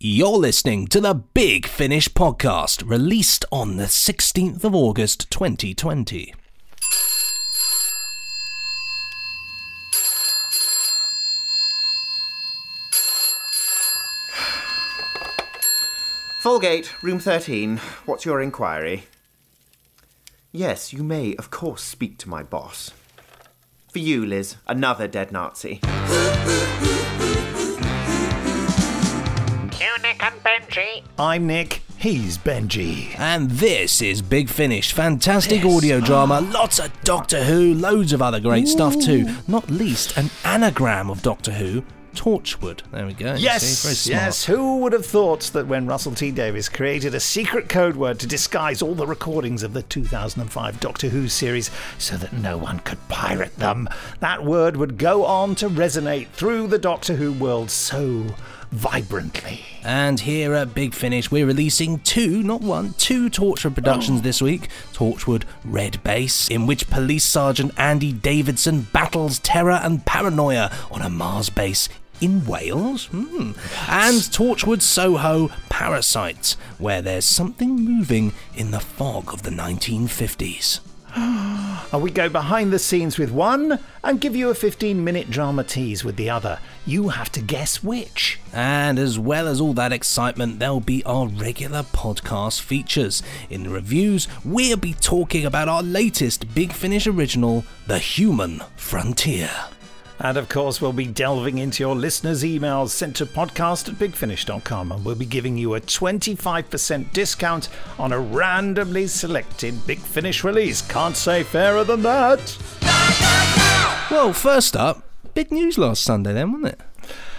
You're listening to the Big Finish podcast, released on the 16th of August 2020. Falgate, room 13. What's your inquiry? Yes, you may, of course, speak to my boss. For you, Liz, another dead Nazi. I'm Nick. He's Benji. And this is Big Finish, fantastic audio drama, lots of Doctor Who, loads of other great stuff too, not least an anagram of Doctor Who, Torchwood. There we go. Yes, see, very smart. yes. Who would have thought that when Russell T Davies created a secret code word to disguise all the recordings of the 2005 Doctor Who series so that no one could pirate them, that word would go on to resonate through the Doctor Who world so vibrantly. And here at Big Finish, we're releasing two, not one, two Torchwood productions this week. Torchwood Red Base, in which Police Sergeant Andy Davidson battles terror and paranoia on a Mars base in Wales. Hmm. And Torchwood Soho Parasites, where there's something moving in the fog of the 1950s. We go behind the scenes with one and give you a 15 minute drama tease with the other. You have to guess which. And as well as all that excitement, there'll be our regular podcast features. In the reviews, we'll be talking about our latest Big Finish original, The Human Frontier. And of course, we'll be delving into your listeners' emails sent to podcast at bigfinish.com and we'll be giving you a 25% discount on a randomly selected Big Finish release. Can't say fairer than that. Well, first up, big news last Sunday then, wasn't it?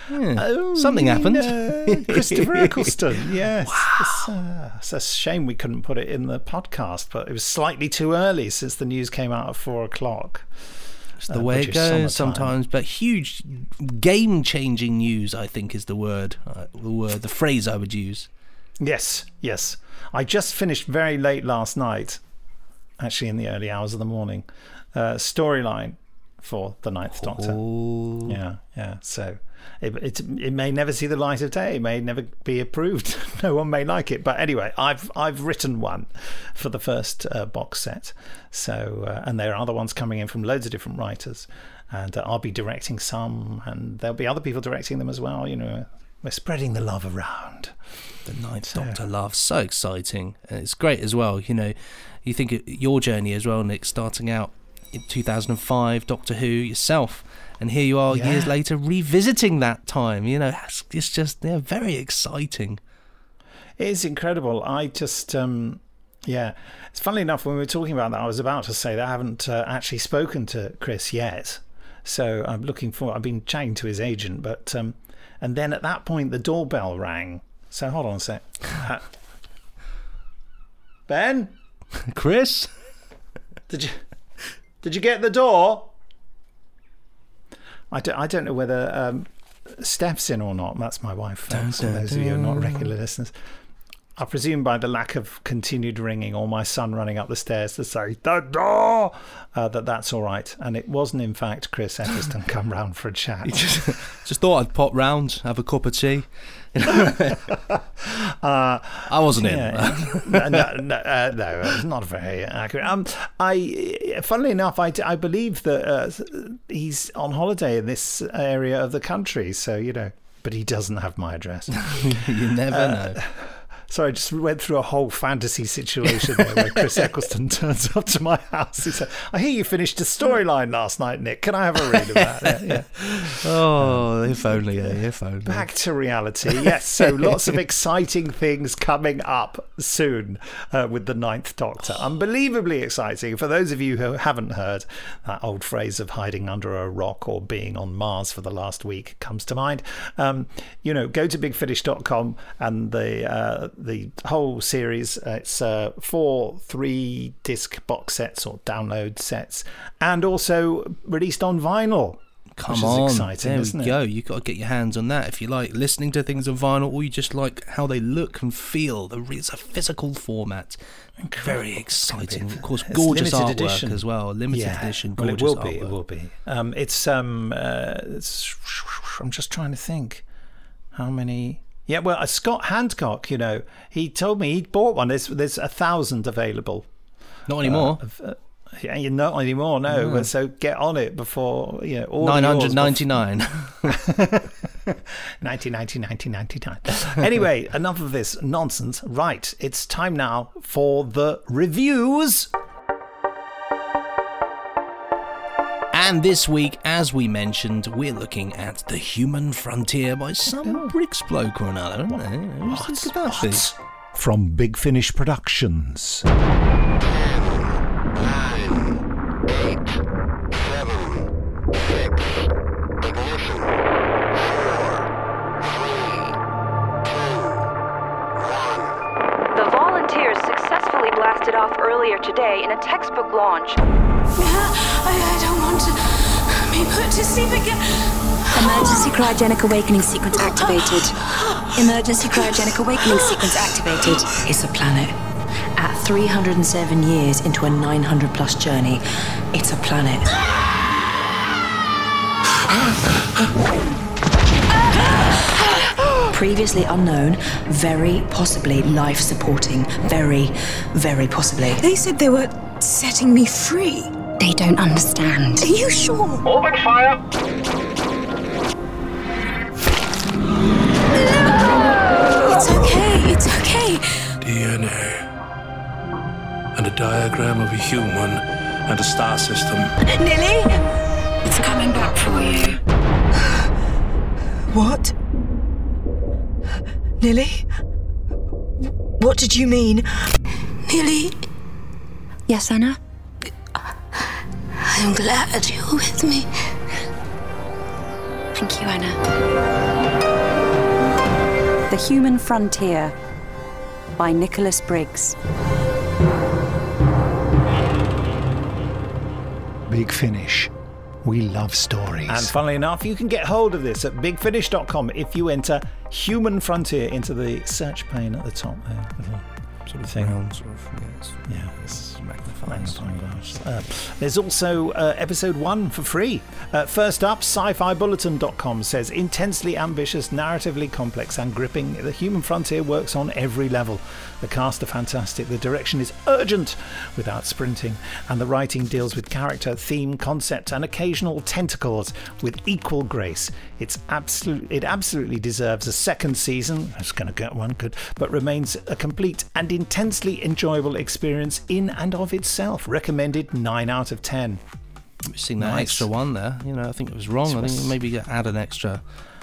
Yeah. Something happened. Uh, Christopher Eccleston, yes. It's, uh, it's a shame we couldn't put it in the podcast, but it was slightly too early since the news came out at four o'clock. The uh, way it goes sometimes, but huge game-changing news, I think, is the word, uh, the word, the phrase I would use. Yes, yes. I just finished very late last night, actually in the early hours of the morning, uh, storyline for the Ninth Doctor. Oh, Yeah, yeah. So it, it it may never see the light of day. It may never be approved. no one may like it. But anyway, I've I've written one for the first uh, box set. So uh, and there are other ones coming in from loads of different writers, and uh, I'll be directing some, and there'll be other people directing them as well. You know, we're spreading the love around. the Ninth Doctor love, so exciting, and it's great as well. You know, you think of your journey as well, Nick, starting out in 2005, Doctor Who yourself, and here you are years later revisiting that time. You know, it's, it's just yeah, very exciting. It is incredible. I just, um, yeah. It's funny enough when we were talking about that, I was about to say that I haven't uh, actually spoken to Chris yet. So I'm looking for. I've been chatting to his agent, but um, and then at that point the doorbell rang. So hold on a sec. Uh, ben, Chris, did you did you get the door? I don't. I don't know whether um, Steph's in or not. That's my wife. folks, for dun, those of you who are not regular listeners. I presume by the lack of continued ringing or my son running up the stairs to say the door uh, that that's all right. And it wasn't, in fact, Chris Eccleston come round for a chat. just, just thought I'd pop round, have a cup of tea. I wasn't in. No, no, no, uh, no, it's not very accurate. Um, I, funnily enough, I, I believe that uh, he's on holiday in this area of the country. So you know, but he doesn't have my address. you never Uh, know. So I just went through a whole fantasy situation there where Chris Eccleston turns up to my house. He said, "I hear you finished a storyline last night, Nick. Can I have a read of that?" Yeah, yeah. Oh, if only, yeah, if only. Back to reality. Yes, so lots of exciting things coming up soon uh, with the Ninth Doctor. Unbelievably exciting. For those of you who haven't heard, that old phrase of hiding under a rock or being on Mars for the last week comes to mind. Um, you know, go to bigfinish.com and the uh, the whole series. It's uh, four three disc box sets or download sets, and also released on vinyl. Come which on, is exciting, there isn't we it? go. You got to get your hands on that if you like listening to things on vinyl, or you just like how they look and feel. The It's a physical format. Very exciting. Of course, gorgeous artwork edition. as well. Limited edition, well, it will artwork. be. It will be. Um, it's um, uh, it's. I'm just trying to think how many. Yeah, well, uh, Scott Handcock, you know, he told me he'd bought one. There's there's a thousand available. Not anymore. Uh, yeah, you're not anymore, no. So get on it before you know. all Nine hundred ninety nine. 90, 90, 90, 99. anyway, enough of this nonsense. Right, it's time now for the reviews. And this week, as we mentioned, we're looking at The Human Frontier by some oh. Briggs bloke or another. isn't it? You know, who's this? From Big Finish Productions. The cryogenic awakening sequence activated. Emergency cryogenic awakening sequence activated. It's a planet. At 307 years into a 900 plus journey, it's a planet. Previously unknown, very possibly life supporting, very, very possibly. They said they were setting me free. They don't understand. Are you sure? Orbit fire! Diagram of a human and a star system. Lily? It's coming back for you. What? Lily? What did you mean? Lily, Yes, Anna? I'm glad you're with me. Thank you, Anna. The Human Frontier by Nicholas Briggs. Big Finish. We love stories. And funnily enough, you can get hold of this at bigfinish.com if you enter Human Frontier into the search pane at the top there. Sort of thing. Round sort of, yes. Yeah. It's magnifying. Magnifying glass. Uh, there's also uh, episode one for free. Uh, first up, sci-fi-bulletin.com says intensely ambitious, narratively complex, and gripping. The Human Frontier works on every level. The cast are fantastic. The direction is urgent without sprinting, and the writing deals with character, theme, concept, and occasional tentacles with equal grace. It's absolute. It absolutely deserves a second season. It's going to get one good, but remains a complete and intensely enjoyable experience in and of itself. Recommended nine out of ten. Seeing that Nice. extra one there, you know, I think it was wrong. I think maybe add an extra.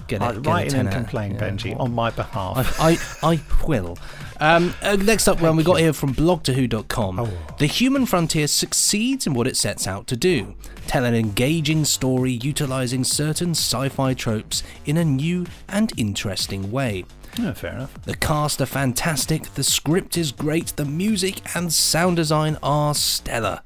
Get it. Get write a in and 10 complain, Yeah. Benji, on my behalf. I, I, I will. Um, uh, next up, one we got here from blogtoWho.com. Oh. The human frontier succeeds in what it sets out to do tell an engaging story utilizing certain sci fi tropes in a new and interesting way. Yeah, fair enough. The cast are fantastic, the script is great, the music and sound design are stellar.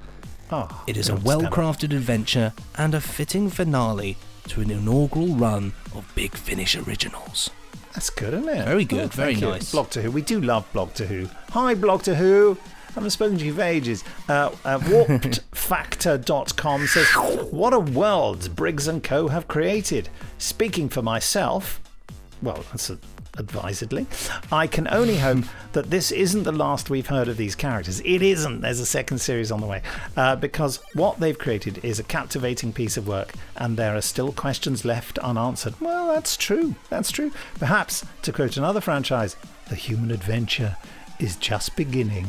Oh, It is a well crafted adventure and a fitting finale to an inaugural run of Big Finish originals. That's good, isn't it? Very good, Oh, very nice. Blog to Who. We do love Blog to Who. Hi, Blog to Who. haven't spoken to you for ages. Uh, uh, warpedfactor.com says, What a world Briggs and Co. have created. Speaking for myself, well, that's a, advisedly, I can only hope that this isn't the last we've heard of these characters. It isn't. There's a second series on the way. Uh, because what they've created is a captivating piece of work, and there are still questions left unanswered. Well, that's true. That's true. Perhaps, to quote another franchise, the human adventure is just beginning.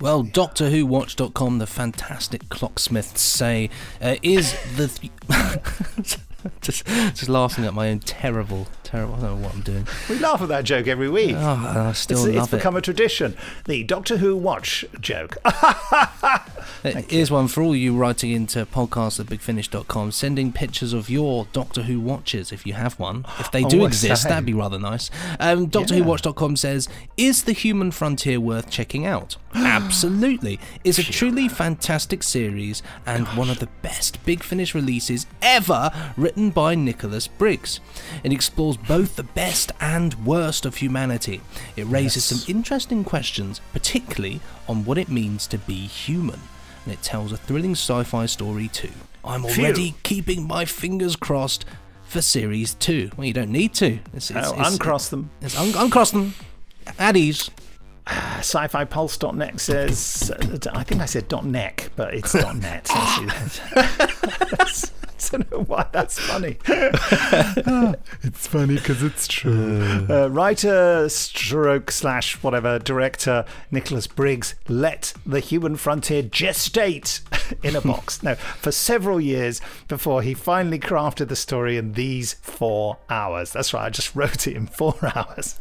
Well, Doctor Who Watch.com, the fantastic clocksmiths say, uh, is the. Th- just, just laughing at my own terrible, terrible. I don't know what I'm doing. We laugh at that joke every week. Oh, I still it's, love it's it. become a tradition. The Doctor Who watch joke. Here's one for all you writing into podcast at bigfinish.com, sending pictures of your Doctor Who watches if you have one. If they Oh, do I exist, that'd be rather nice. Um, DoctorWhoWatch.com says, Is The Human Frontier worth checking out? Absolutely. It's a truly fantastic series and one of the best Big Finish releases ever written by Nicholas Briggs. It explores both the best and worst of humanity. It raises Yes. some interesting questions, particularly on what it means to be human. And it tells a thrilling sci fi story too. I'm Phew. already keeping my fingers crossed for series two. Well, you don't need to. It's, it's, Oh, it's- uncross them. It's un- uncross them. At ease. Sci-fi Pulse.net says, uh, I think I said .neck, but it's .net. I don't know why that's funny. it's funny because it's true. Uh, writer, stroke slash whatever director Nicholas Briggs let the human frontier gestate in a box. no, for several years before he finally crafted the story in these four hours. That's right. I just wrote it in four hours.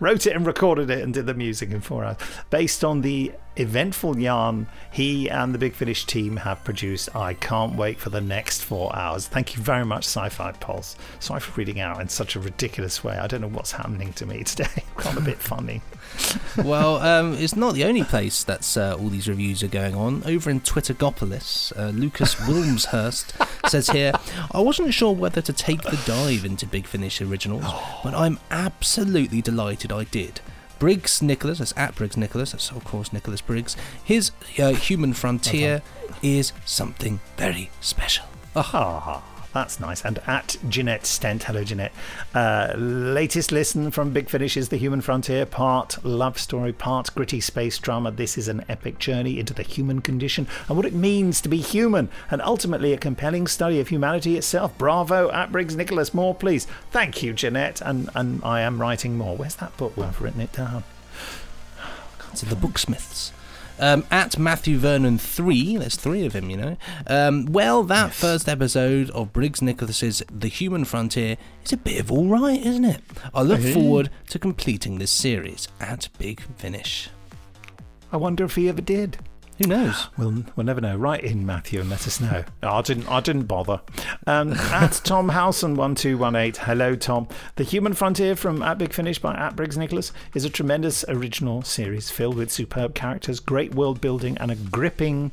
wrote it and recorded it and did the music in four hours. Based on the eventful yarn he and the Big Finish team have produced, I can't wait for the next four hours. Thank you very much, Sci Fi Pulse. Sorry for reading out in such a ridiculous way. I don't know what's happening to me today. I've gone a bit funny. well, um, it's not the only place that's uh, all these reviews are going on. Over in Twittergopolis, uh, Lucas Wilmshurst says here, I wasn't sure whether to take the dive into Big Finish originals, but I'm absolutely delighted I did. Briggs Nicholas, that's at Briggs Nicholas, that's of course Nicholas Briggs. His uh, Human Frontier is something very special. Ah, that's nice. And at Jeanette Stent, hello Jeanette. Uh, latest listen from Big Finish is The Human Frontier, part love story, part gritty space drama. This is an epic journey into the human condition and what it means to be human, and ultimately a compelling study of humanity itself. Bravo, at Briggs Nicholas. More, please. Thank you, Jeanette. And, and I am writing more. Where's that book? Well, I've written it down. to the Booksmiths. Um, at Matthew Vernon 3, there's three of him, you know. Um, well, that first episode of Briggs Nicholas's The Human Frontier is a bit of alright, isn't it? I look Hey. forward to completing this series at Big Finish. I wonder if he ever did. Who knows? We'll, we'll never know. Write in, Matthew, and let us know. I didn't. I didn't bother. Um, at Tom Howson one two one eight. Hello, Tom. The Human Frontier from At Big Finish by At Briggs Nicholas is a tremendous original series filled with superb characters, great world building, and a gripping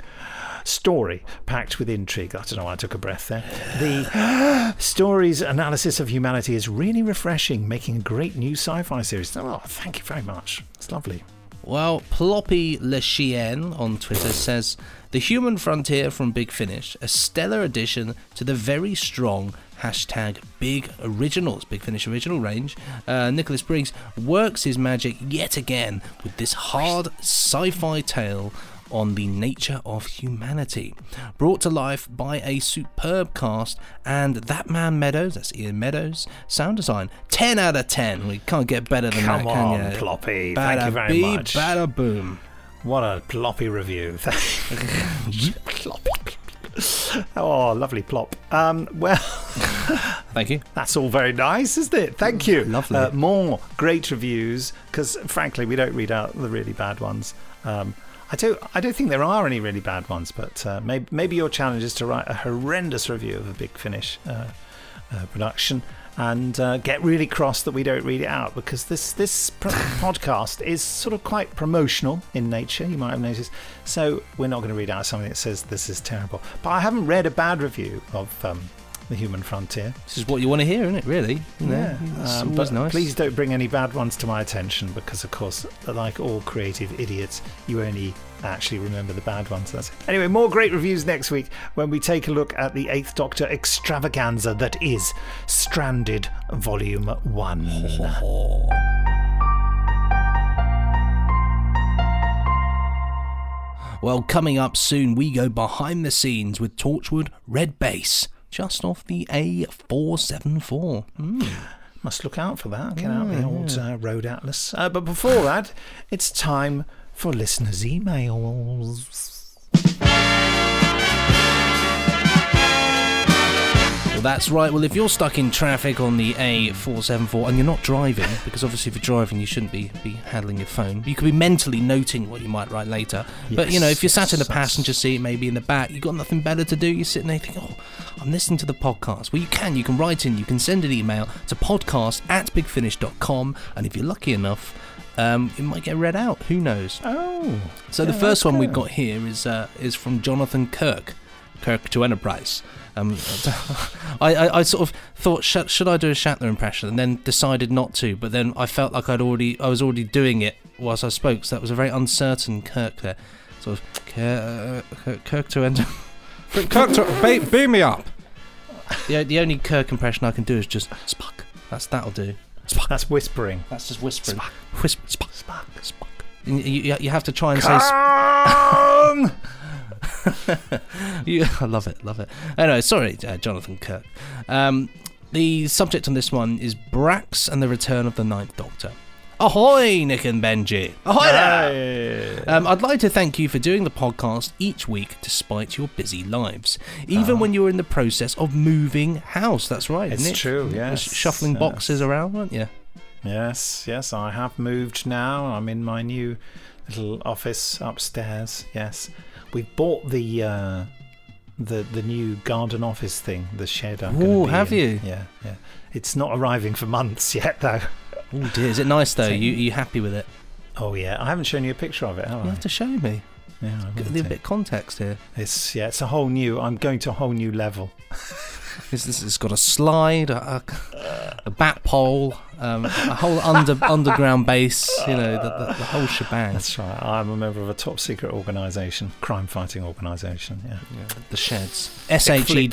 story packed with intrigue. I don't know why I took a breath there. The story's analysis of humanity is really refreshing, making a great new sci-fi series. Oh, thank you very much. It's lovely. Well, Ploppy Le Chien on Twitter says The Human Frontier from Big Finish, a stellar addition to the very strong hashtag Big Originals, Big Finish Original range. Uh, Nicholas Briggs works his magic yet again with this hard sci fi tale on the nature of humanity. Brought to life by a superb cast and that man Meadows, that's Iain Meadows, sound design 10 out of 10. We can't get better than Come that, on, can you? Ploppy. Thank you very Bada much. Bada boom. What a ploppy review. Plop. oh, lovely plop. Um, well, Thank you. that's all very nice, isn't it? Thank you. Lovely. Uh, more great reviews, because frankly, we don't read out the really bad ones. Um, I don't. I don't think there are any really bad ones, but uh, maybe, maybe your challenge is to write a horrendous review of a Big Finish uh, uh, production and uh, get really cross that we don't read it out because this this pr- podcast is sort of quite promotional in nature. You might have noticed. So we're not going to read out something that says this is terrible. But I haven't read a bad review of um, the Human Frontier. This is what you want to hear, isn't it? Really? Know, it's Um, but nice. please don't bring any bad ones to my attention because, of course, like all creative idiots, you only actually remember the bad ones. That's it. Anyway, more great reviews next week when we take a look at the Eighth Doctor extravaganza that is Stranded Volume 1. Well, coming up soon, we go behind the scenes with Torchwood Red Base, just off the A474. Hmm. Must look out for that. Get out the old uh, road atlas. Uh, but before that, it's time for listeners' emails. Well, that's right. Well, if you're stuck in traffic on the A474 and you're not driving, because obviously if you're driving, you shouldn't be, be handling your phone. You could be mentally noting what you might write later. But, you know, if you're sat in the passenger seat, maybe in the back, you've got nothing better to do, you're sitting there thinking, oh, I'm listening to the podcast. Well, you can. You can write in, you can send an email to podcast at bigfinish.com. And if you're lucky enough, um, it might get read out. Who knows? Oh. So the first one we've got here is uh, is from Jonathan Kirk, Kirk to Enterprise. Um, I, I, I sort of thought should, should I do a Shatner impression, and then decided not to. But then I felt like I'd already I was already doing it whilst I spoke, so that was a very uncertain Kirk there. Sort of Kirk, Kirk, Kirk to Enter. Kirk to beam, beam me up. the, the only Kirk impression I can do is just Spock. That's that'll do. Spock. That's whispering. That's just whispering. Spock. Whisper. Spock. Spock. Spock. You, you, you have to try and say. You, I love it, love it. Anyway, sorry, uh, Jonathan Kirk. Um, the subject on this one is Brax and the Return of the Ninth Doctor. Ahoy, Nick and Benji! Ahoy there! Um, I'd like to thank you for doing the podcast each week despite your busy lives. Even when you're in the process of moving house. That's right, It's Nick. true, You were yes, Shuffling yes. boxes around, weren't you? Yes, yes, I have moved now. I'm in my new little office upstairs. Yes, we've bought the uh, the the new garden office thing, the shed. I'm be have in. you? Yeah, yeah. It's not arriving for months yet, though. Oh dear, is it nice though? You you happy with it? Oh yeah, I haven't shown you a picture of it, have You I? have to show me. Yeah, I Get will a little bit of context here. It's yeah, it's a whole new. I'm going to a whole new level. This, this has got a slide, a, a, a bat pole, um, a whole under underground base. You know, the, the, the whole shebang. That's right. I'm a member of a top secret organisation, crime fighting organisation. Yeah. the sheds. SHED.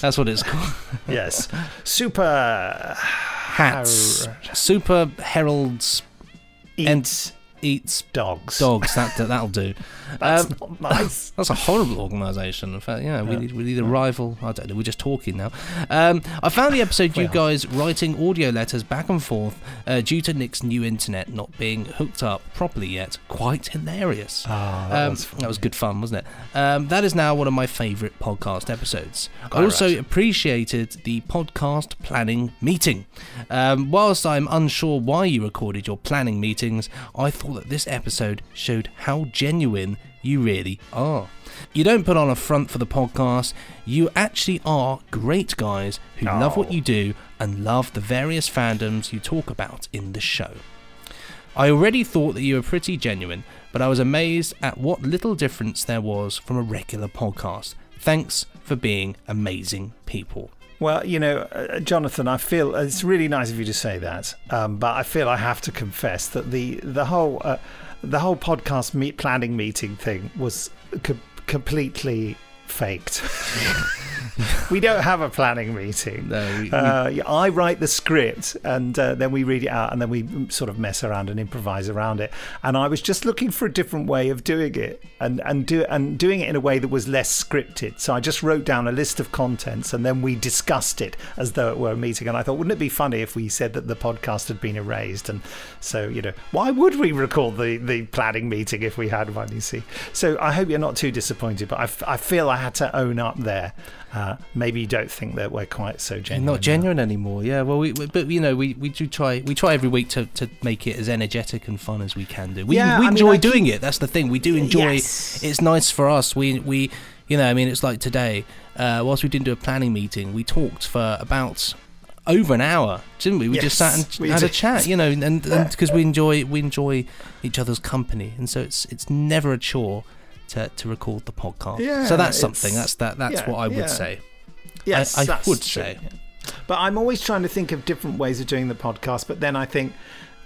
That's what it's called. yes. Super Hats. Har- Super Heralds eats eats dogs. dogs. That that'll do. That's Um, not nice. That's a horrible organisation. In fact, yeah, we Yeah. need we need a rival. I don't know. We're just talking now. Um, I found the episode you guys writing audio letters back and forth uh, due to Nick's new internet not being hooked up properly yet quite hilarious. Ah, that Um, was that was good fun, wasn't it? Um, that is now one of my favourite podcast episodes. I also right. appreciated the podcast planning meeting. Um, whilst I'm unsure why you recorded your planning meetings, I thought that this episode showed how genuine you really are. You don't put on a front for the podcast, you actually are great guys who love what Oh. you do and love the various fandoms you talk about in the show. I already thought that you were pretty genuine, but I was amazed at what little difference there was from a regular podcast. Thanks for being amazing people. Well, you know, uh, Jonathan, I feel it's really nice of you to say that, um, but I feel I have to confess that the the whole uh, the whole podcast meet planning meeting thing was co- completely faked. we don't have a planning meeting. No, we- we- uh, yeah, I write the script and uh, then we read it out and then we sort of mess around and improvise around it. And I was just looking for a different way of doing it and and do and doing it in a way that was less scripted. So I just wrote down a list of contents and then we discussed it as though it were a meeting. And I thought, wouldn't it be funny if we said that the podcast had been erased? And so you know, why would we record the the planning meeting if we had one? You see. So I hope you're not too disappointed, but I, f- I feel I had to own up there. Uh, maybe you don't think that we're quite so genuine. not genuine anymore. Yeah, well, we, we- but you know, we, we do try. We try every week to, to make it as energetic and fun as we can do. We, Yeah, we I mean, enjoy I keep- doing it. That's the thing. We do enjoy. Yes. It's nice for us. We we you know, I mean, it's like today. Uh, whilst we didn't do a planning meeting, we talked for about over an hour, didn't we? We just sat and had a chat, you know, and and because we enjoy we enjoy each other's company, and so it's it's never a chore to, to record the podcast. Yeah, so that's something. That's that. That's yeah, what I would yeah. say. Yes, I- I would true, say. But I'm always trying to think of different ways of doing the podcast. But then I think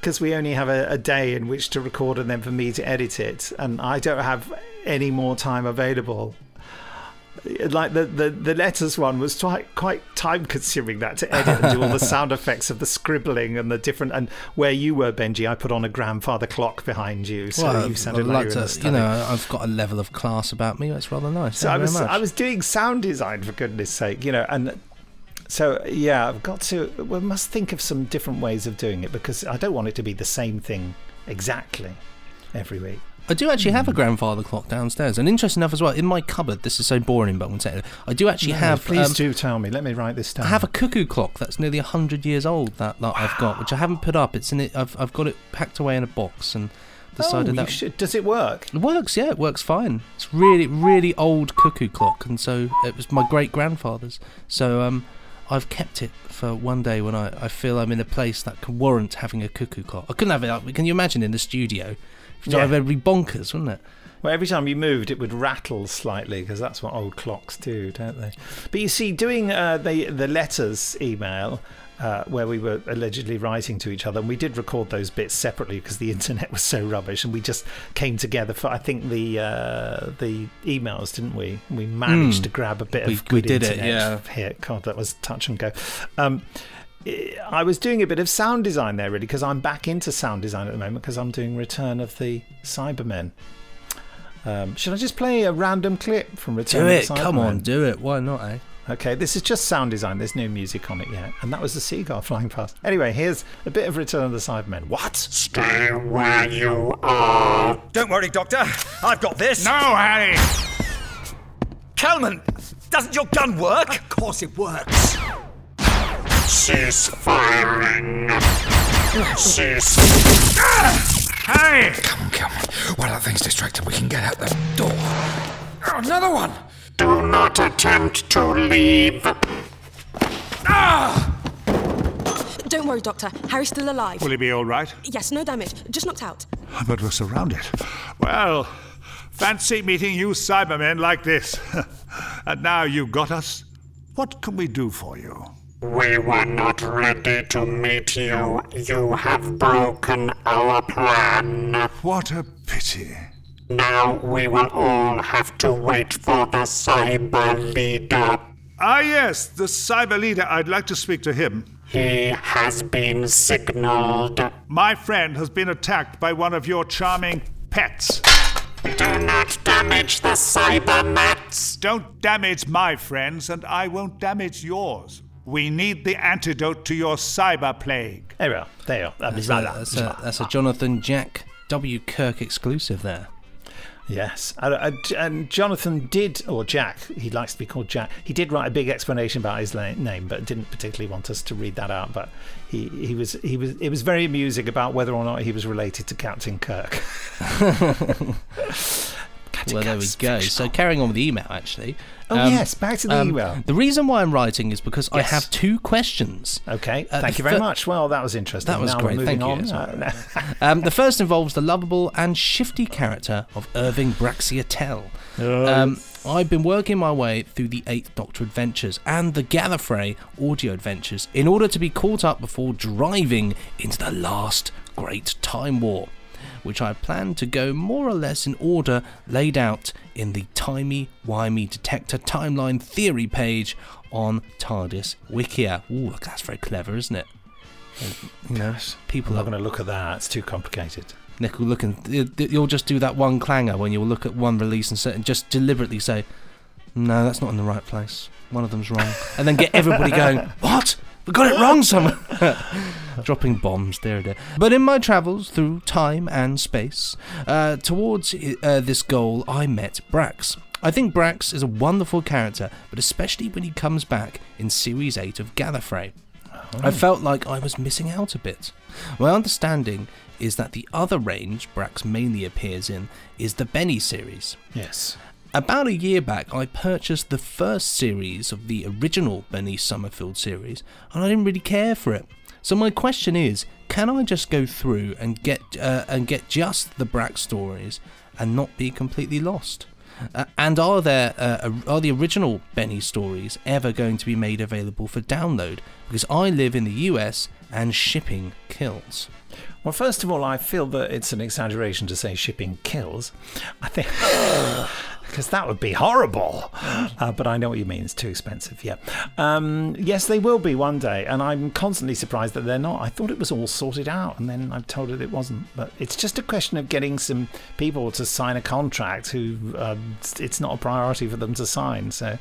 because we only have a, a day in which to record and then for me to edit it, and I don't have any more time available. Like the, the, the letters one was quite quite time consuming that to edit and do all the sound effects of the scribbling and the different and where you were Benji I put on a grandfather clock behind you so Well, you sounded like, like you were in the to, you know, I've got a level of class about me. That's rather nice. So Thank I was. I was doing sound design for goodness sake, you know, and so yeah, I've got to. We must think of some different ways of doing it because I don't want it to be the same thing exactly every week. I do actually Hmm. have a grandfather clock downstairs, and interesting enough as well. In my cupboard, this is so boring, but I'm going to say it. I do actually No, have. Please um, do tell me. Let me write this down. I have a cuckoo clock that's nearly hundred years old that, that I've got, which I haven't put up. It's in it. I've I've got it packed away in a box and decided oh, that should. Does it work? it works. Yeah, it works fine. It's really really old cuckoo clock, and so it was my great grandfather's. So um, I've kept it for one day when I, I feel I'm in a place that can warrant having a cuckoo clock. I couldn't have it up. Can you imagine in the studio? Yeah. drive everybody bonkers, wouldn't it? Well, every time you moved, it would rattle slightly because that's what old clocks do, don't they? But you see, doing uh, the the letters email, uh, where we were allegedly writing to each other, and we did record those bits separately because the internet was so rubbish, and we just came together for I think the uh, the emails, didn't we? We managed Mm. to grab a bit We- of we good did it, internet yeah. Here, God, that was touch and go. Um, I was doing a bit of sound design there, really, because I'm back into sound design at the moment because I'm doing Return of the Cybermen. Um, should I just play a random clip from Return Do of it. the Come on, do it. Why not, eh? Okay, this is just sound design. There's no music on it yet. And that was the seagull flying past. Anyway, here's a bit of Return of the Cybermen. What? Stay where you are. Don't worry, Doctor. I've got this. No, Harry! Kellman, doesn't your gun work? Of course it works. Cease firing. Cease. Hey! Come on, come on. While that thing's distracted, we can get out the door. Oh, another one! Do not attempt to leave. Ah! Don't worry, Doctor. Harry's still alive. Will he be all right? Yes, no damage. Just knocked out. But we're surrounded. Well, fancy meeting you Cybermen like this. and now you've got us. What can we do for you? We were not ready to meet you. You have broken our plan. What a pity. Now we will all have to wait for the cyber leader. Ah, yes, the cyber leader. I'd like to speak to him. He has been signaled. My friend has been attacked by one of your charming pets. Do not damage the cybermats. Don't damage my friends, and I won't damage yours. We need the antidote to your cyber plague. There we are. There you are. That's a, that's, a, that's a Jonathan Jack W. Kirk exclusive there. Yes, and, and- and Jonathan did, or Jack, he likes to be called Jack. He did write a big explanation about his la- name, but didn't particularly want us to read that out. But he, he was he was it was very amusing about whether or not he was related to Captain Kirk. well, there we go. So carrying on with the email, actually. um, Oh, yes, back to the email. The reason why I'm writing is because I have two questions. Okay, Uh, thank you very fir- much. Well, that was interesting. That was Now great. Thank moving you. on. Uh, um, the first involves the lovable and shifty character of Irving Braxiatel. Um, I've been working my way through the Eighth Doctor adventures and the Gallifrey audio adventures in order to be caught up before driving into the last great time war, which I plan to go more or less in order laid out in the timey-wimey detector timeline theory page on TARDIS Wikia. Ooh, that's very clever, isn't it? You know, people I'm are going to look at that. It's too complicated. Nick will look and you'll just do that one clanger when you'll look at one release and, just deliberately say, "No, that's not in the right place. One of them's wrong," and then get everybody going, "What? We got it wrong somewhere." Dropping bombs, there, there. But in my travels through time and space, uh, towards uh, this goal, I met Brax. I think Brax is a wonderful character, but especially when he comes back in Series 8 of Gallifrey. I felt like I was missing out a bit. My understanding is that the other range Brax mainly appears in is the Benny series. Yes. About a year back, I purchased the first series of the original Benny Summerfield series, and I didn't really care for it. So my question is, can I just go through and get uh, and get just the Brax stories and not be completely lost? Uh, and are there uh, are the original Benny stories ever going to be made available for download? Because I live in the US and shipping kills. Well, first of all, I feel that it's an exaggeration to say shipping kills. I think because that would be horrible. Uh, but I know what you mean. It's too expensive. Yeah. Um, yes, they will be one day, and I'm constantly surprised that they're not. I thought it was all sorted out, and then I'm told it wasn't. But it's just a question of getting some people to sign a contract who um, it's not a priority for them to sign. So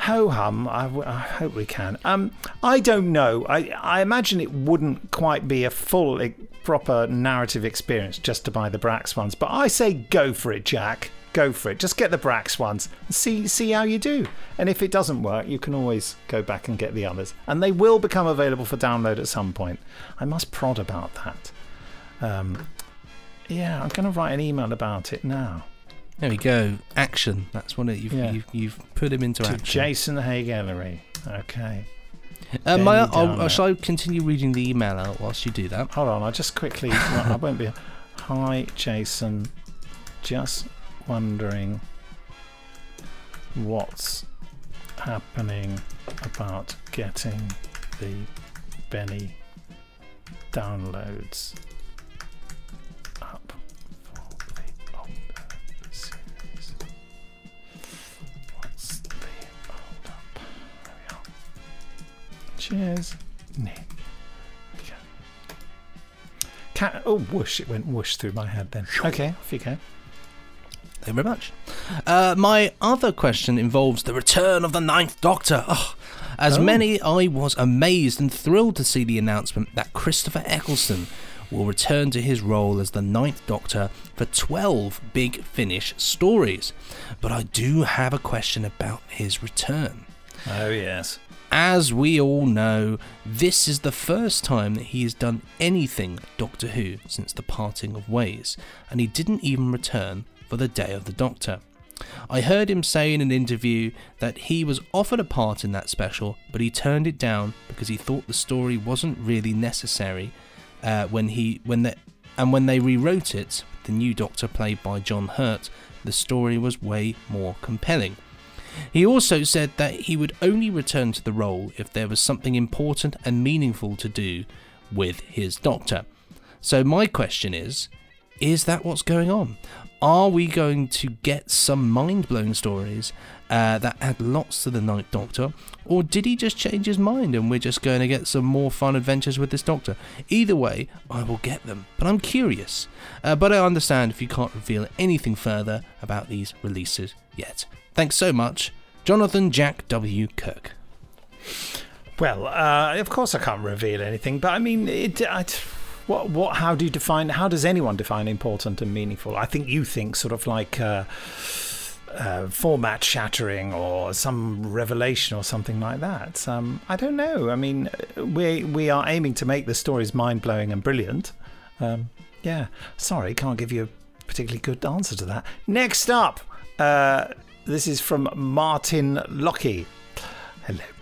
ho hum. I, w- I hope we can. Um, I don't know. I, I imagine it wouldn't quite be a full, proper narrative experience just to buy the Brax ones. But I say go for it, Jack. Go for it. Just get the Brax ones. and See see how you do. And if it doesn't work, you can always go back and get the others. And they will become available for download at some point. I must prod about that. Um, yeah, I'm going to write an email about it now. There we go. Action. That's what it, you've, Yeah. you've you've put him into To action. Jason Haig-Ellery. Okay. Uh, my, I'll, I'll, shall I continue reading the email out whilst you do that? Hold on, I'll just quickly. well, I won't be. Hi, Jason. Just wondering what's happening about getting the Benny downloads up for the older series. What's the hold up? There we are. Cheers, Nick. Cat. Oh, whoosh! It went whoosh through my head then. Okay, off you go. Thank you very much. Uh, my other question involves the return of the Ninth Doctor. Oh, as Oh. many, I was amazed and thrilled to see the announcement that Christopher Eccleston will return to his role as the Ninth Doctor for 12 Big Finish stories. But I do have a question about his return. Oh yes. As we all know, this is the first time that he has done anything Doctor Who since the parting of ways, and he didn't even return for the Day of the Doctor. I heard him say in an interview that he was offered a part in that special, but he turned it down because he thought the story wasn't really necessary. Uh, when he when the and when they rewrote it, the new Doctor played by John Hurt, the story was way more compelling. He also said that he would only return to the role if there was something important and meaningful to do with his doctor. So, my question is is that what's going on? Are we going to get some mind blowing stories uh, that add lots to the Ninth Doctor? Or did he just change his mind and we're just going to get some more fun adventures with this Doctor? Either way, I will get them. But I'm curious. Uh, but I understand if you can't reveal anything further about these releases yet. Thanks so much, Jonathan Jack W. Kirk. Well, uh, of course I can't reveal anything, but I mean, it. I, what? What? How do you define? How does anyone define important and meaningful? I think you think sort of like. Uh, uh, format shattering or some revelation or something like that. Um, I don't know. I mean, we we are aiming to make the stories mind blowing and brilliant. Um, yeah. Sorry, can't give you a particularly good answer to that. Next up, uh, this is from Martin Lockie. Hello.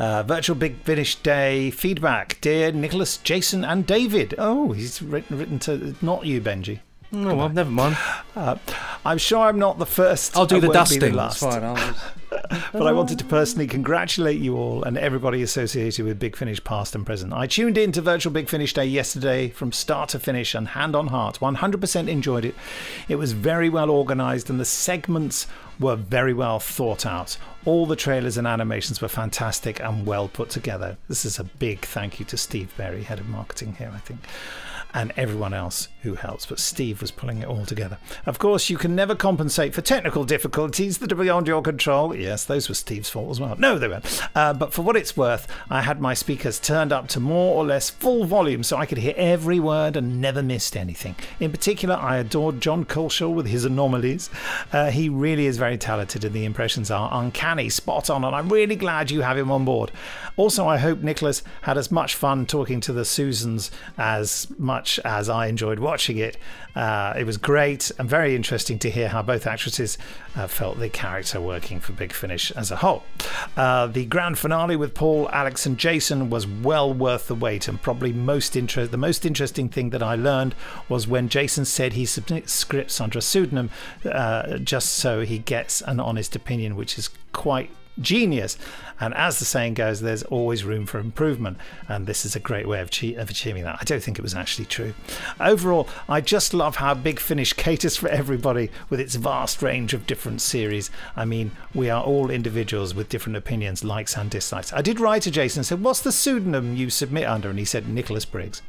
Uh, virtual Big Finish Day feedback. Dear Nicholas, Jason, and David. Oh, he's written, written to not you, Benji. Oh, well, never mind. Uh, I'm sure I'm not the first. I'll do I the won't dusting. last. That's fine. I'll just... but I wanted to personally congratulate you all and everybody associated with Big Finish past and present. I tuned in to Virtual Big Finish Day yesterday from start to finish and hand on heart, 100% enjoyed it. It was very well organised and the segments were very well thought out. All the trailers and animations were fantastic and well put together. This is a big thank you to Steve Berry, head of marketing here, I think and everyone else who helps. But Steve was pulling it all together. Of course, you can never compensate for technical difficulties that are beyond your control. Yes, those were Steve's fault as well. No, they weren't. Uh, but for what it's worth, I had my speakers turned up to more or less full volume so I could hear every word and never missed anything. In particular, I adored John Culshaw with his anomalies. Uh, he really is very talented, and the impressions are uncanny, spot on, and I'm really glad you have him on board. Also, I hope Nicholas had as much fun talking to the Susans as much as I enjoyed watching it. Uh, it was great and very interesting to hear how both actresses uh, felt the character working for Big Finish as a whole. Uh, the grand finale with Paul, Alex, and Jason was well worth the wait, and probably most inter- the most interesting thing that I learned was when Jason said he submits scripts under a pseudonym uh, just so he gets an honest opinion, which is quite genius. And as the saying goes, there's always room for improvement. And this is a great way of, che- of achieving that. I don't think it was actually true. Overall, I just love how Big Finish caters for everybody with its vast range of different series. I mean, we are all individuals with different opinions, likes and dislikes. I did write to Jason and said, What's the pseudonym you submit under? And he said, Nicholas Briggs.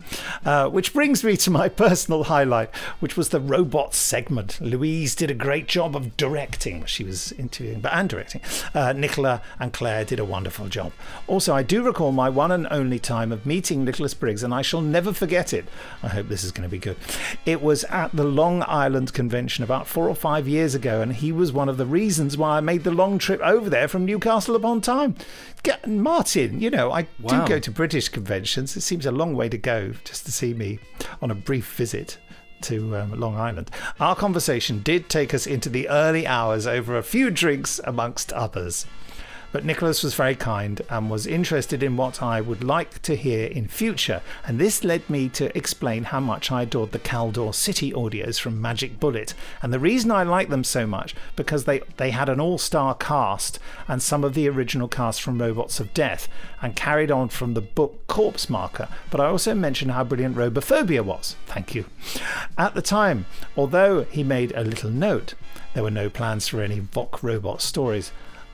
Uh, which brings me to my personal highlight, which was the robot segment. Louise did a great job of directing. She was interviewing, but and directing. Uh, Nicola and Claire did a wonderful job. Also, I do recall my one and only time of meeting Nicholas Briggs, and I shall never forget it. I hope this is going to be good. It was at the Long Island Convention about four or five years ago, and he was one of the reasons why I made the long trip over there from Newcastle upon Tyne. Martin, you know, I Wow. do go to British conventions. It seems a long way to go just to see me on a brief visit to um, Long Island. Our conversation did take us into the early hours over a few drinks, amongst others. But Nicholas was very kind and was interested in what I would like to hear in future, and this led me to explain how much I adored the Kaldor City audios from Magic Bullet. And the reason I like them so much because they they had an all-star cast and some of the original cast from Robots of Death and carried on from the book Corpse Marker. But I also mentioned how brilliant Robophobia was. Thank you. At the time, although he made a little note, there were no plans for any Voc robot stories.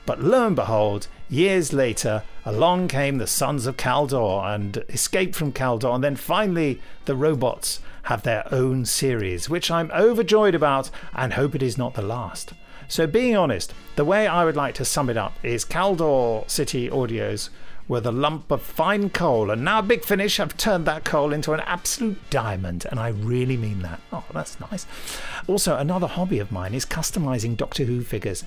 But lo and behold, years later, along came the Sons of Kaldor and escaped from Kaldor, and then finally the robots have their own series, which I'm overjoyed about and hope it is not the last. So, being honest, the way I would like to sum it up is Kaldor City Audios were the lump of fine coal, and now Big Finish have turned that coal into an absolute diamond, and I really mean that. Oh, that's nice. Also, another hobby of mine is customizing Doctor Who figures.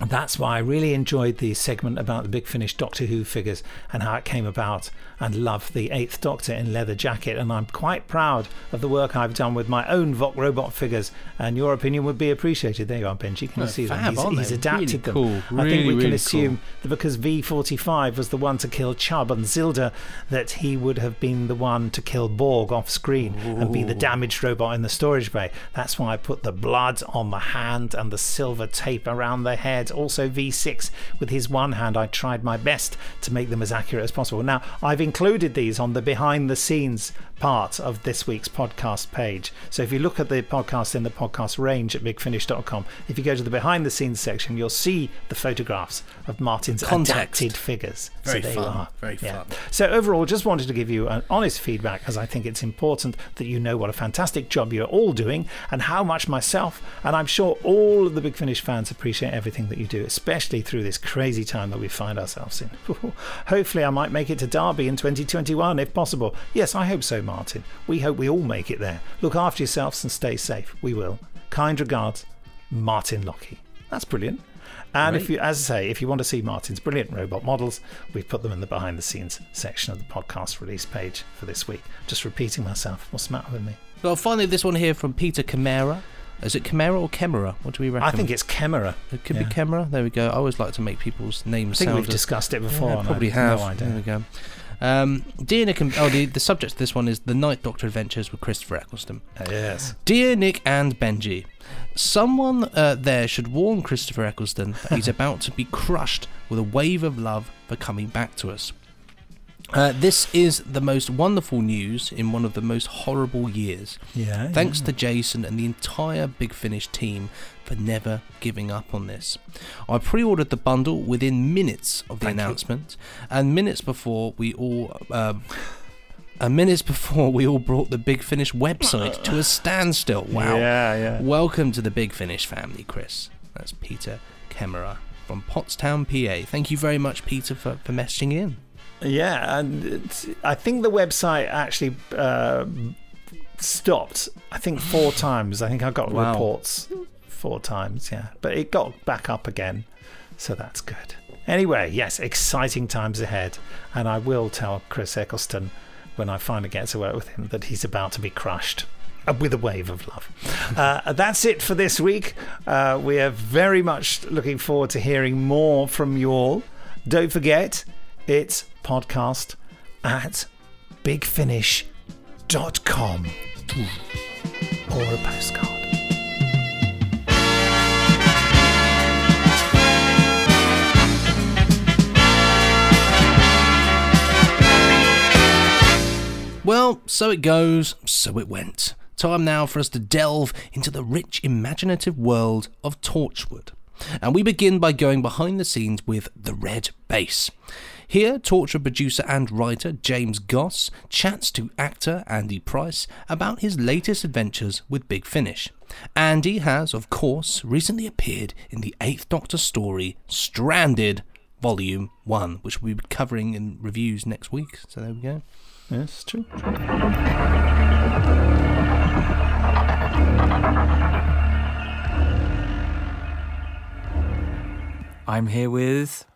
That's why I really enjoyed the segment about the Big Finish Doctor Who figures and how it came about, and love the Eighth Doctor in leather jacket. And I'm quite proud of the work I've done with my own Voc robot figures. And your opinion would be appreciated. There you are, Benji. Can you see fab, them? He's, he's adapted Really them. cool. I think we Really, can assume that because V45 was the one to kill Chubb and Zilda, that he would have been the one to kill Borg off screen and be the damaged robot in the storage bay. That's why I put the blood on the hand and the silver tape around the head. Also, V6 with his one hand, I tried my best to make them as accurate as possible. Now, I've included these on the behind the scenes part of this week's podcast page. So if you look at the podcast in the podcast range at bigfinish.com, if you go to the behind the scenes section, you'll see the photographs of Martin's Context. adapted figures. Very so there you are. very fun. So overall, just wanted to give you an honest feedback as I think it's important that you know what a fantastic job you're all doing and how much myself and I'm sure all of the Big Finish fans appreciate everything that you do, especially through this crazy time that we find ourselves in. Hopefully, I might make it to Derby in 2021 if possible. Yes, I hope so, Martin. We hope we all make it there. Look after yourselves and stay safe. We will. Kind regards, Martin Lockie. That's brilliant. And if you, as I say, if you want to see Martin's brilliant robot models, we've put them in the behind the scenes section of the podcast release page for this week. Just repeating myself. What's the matter with me? Well, finally, this one here from Peter Camara. Is it Camara or Chemera? What do we reckon? I think it's Chemera. It could Yeah. be Chemera. There we go. I always like to make people's names I think sound. we've discussed it before, Yeah, probably have have. no idea. There we go. Um, dear Nick, and, oh, the, the subject of this one is the Ninth Doctor Adventures with Christopher Eccleston. yes. Dear Nick and Benji, someone uh, there should warn Christopher Eccleston that he's about to be crushed with a wave of love for coming back to us. Uh, this is the most wonderful news in one of the most horrible years. Yeah, Thanks yeah. to Jason and the entire Big Finish team for never giving up on this. I pre ordered the bundle within minutes of the Thank you. announcement, and minutes before we all. Uh, and minutes before we all brought the Big Finish website to a standstill. Wow. Yeah, yeah. Welcome to the Big Finish family, Chris. That's Peter Kemmerer from Pottstown, PA. Thank you very much, Peter, for, for messaging in. Yeah, and I think the website actually uh, stopped. I think four times. I think I got Wow. reports four times. Yeah, but it got back up again, so that's good. Anyway, yes, exciting times ahead, and I will tell Chris Eccleston when I finally get to work with him that he's about to be crushed. uh, With a wave of love. Uh, that's it for this week. Uh, we are very much looking forward to hearing more from you all. Don't forget, it's podcast at bigfinish.com or a postcard. Well, so it goes, so it went. Time now for us to delve into the rich, imaginative world of Torchwood. And we begin by going behind the scenes with The Red Base. Here, Torchwood producer and writer James Goss chats to actor Andy Price about his latest adventures with Big Finish. Andy has, of course, recently appeared in the Eighth Doctor story Stranded, Volume 1, which we'll be covering in reviews next week. So there we go. Yes, true. I'm here with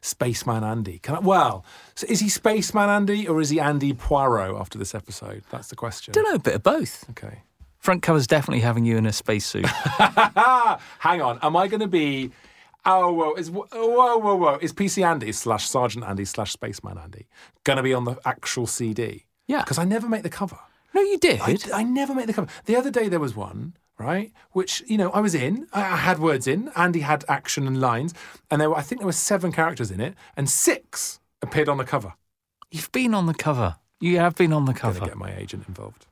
Spaceman Andy. Can I, well, so is he Spaceman Andy or is he Andy Poirot after this episode? That's the question. Don't know, a bit of both. Okay. Front cover's definitely having you in a spacesuit. Hang on. Am I going to be Oh, whoa, is oh, whoa, whoa, whoa. Is PC Andy slash Sergeant Andy slash Spaceman Andy gonna be on the actual CD? Yeah. Because I never make the cover. No, you did. I, I never make the cover. The other day there was one, right? Which you know I was in. I had words in. Andy had action and lines, and there were I think there were seven characters in it, and six appeared on the cover. You've been on the cover. You have been on the cover. Gonna get my agent involved.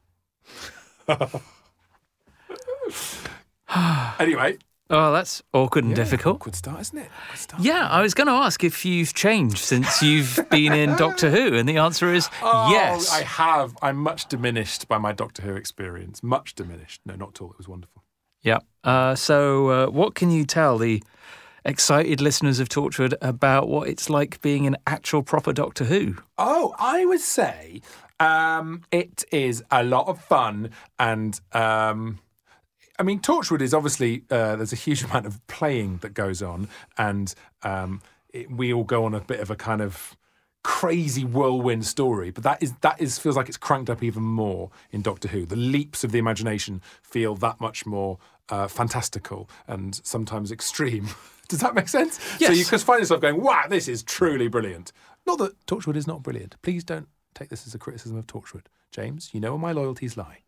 anyway, Oh, that's awkward and yeah, difficult. Awkward start, isn't it? Start. Yeah, I was going to ask if you've changed since you've been in Doctor Who, and the answer is Oh, yes. I have. I'm much diminished by my Doctor Who experience. Much diminished. No, not at all. It was wonderful. Yeah. Uh, so, uh, what can you tell the excited listeners of Torchwood about what it's like being an actual proper Doctor Who? Oh, I would say um, it is a lot of fun and. Um, I mean, Torchwood is obviously uh, there's a huge amount of playing that goes on, and um, it, we all go on a bit of a kind of crazy whirlwind story. But that is that is feels like it's cranked up even more in Doctor Who. The leaps of the imagination feel that much more uh, fantastical and sometimes extreme. Does that make sense? yes. So you just find yourself going, "Wow, this is truly brilliant." Not that Torchwood is not brilliant. Please don't take this as a criticism of Torchwood, James. You know where my loyalties lie.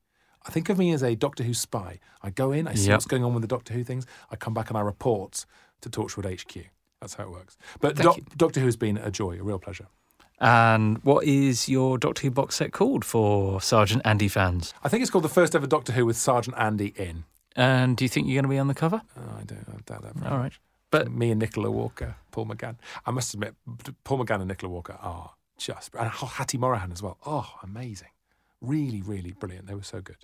I think of me as a Doctor Who spy. I go in, I see Yep. what's going on with the Doctor Who things. I come back and I report to Torchwood HQ. That's how it works. But you. Doctor Who has been a joy, a real pleasure. And what is your Doctor Who box set called for Sergeant Andy fans? I think it's called the first ever Doctor Who with Sergeant Andy in. And do you think you're going to be on the cover? Oh, I don't I doubt that. very All right. much. But me and Nicola Walker, Paul McGann. I must admit, Paul McGann and Nicola Walker are just, and Hattie Morahan as well. Oh, amazing. Really, really brilliant. They were so good.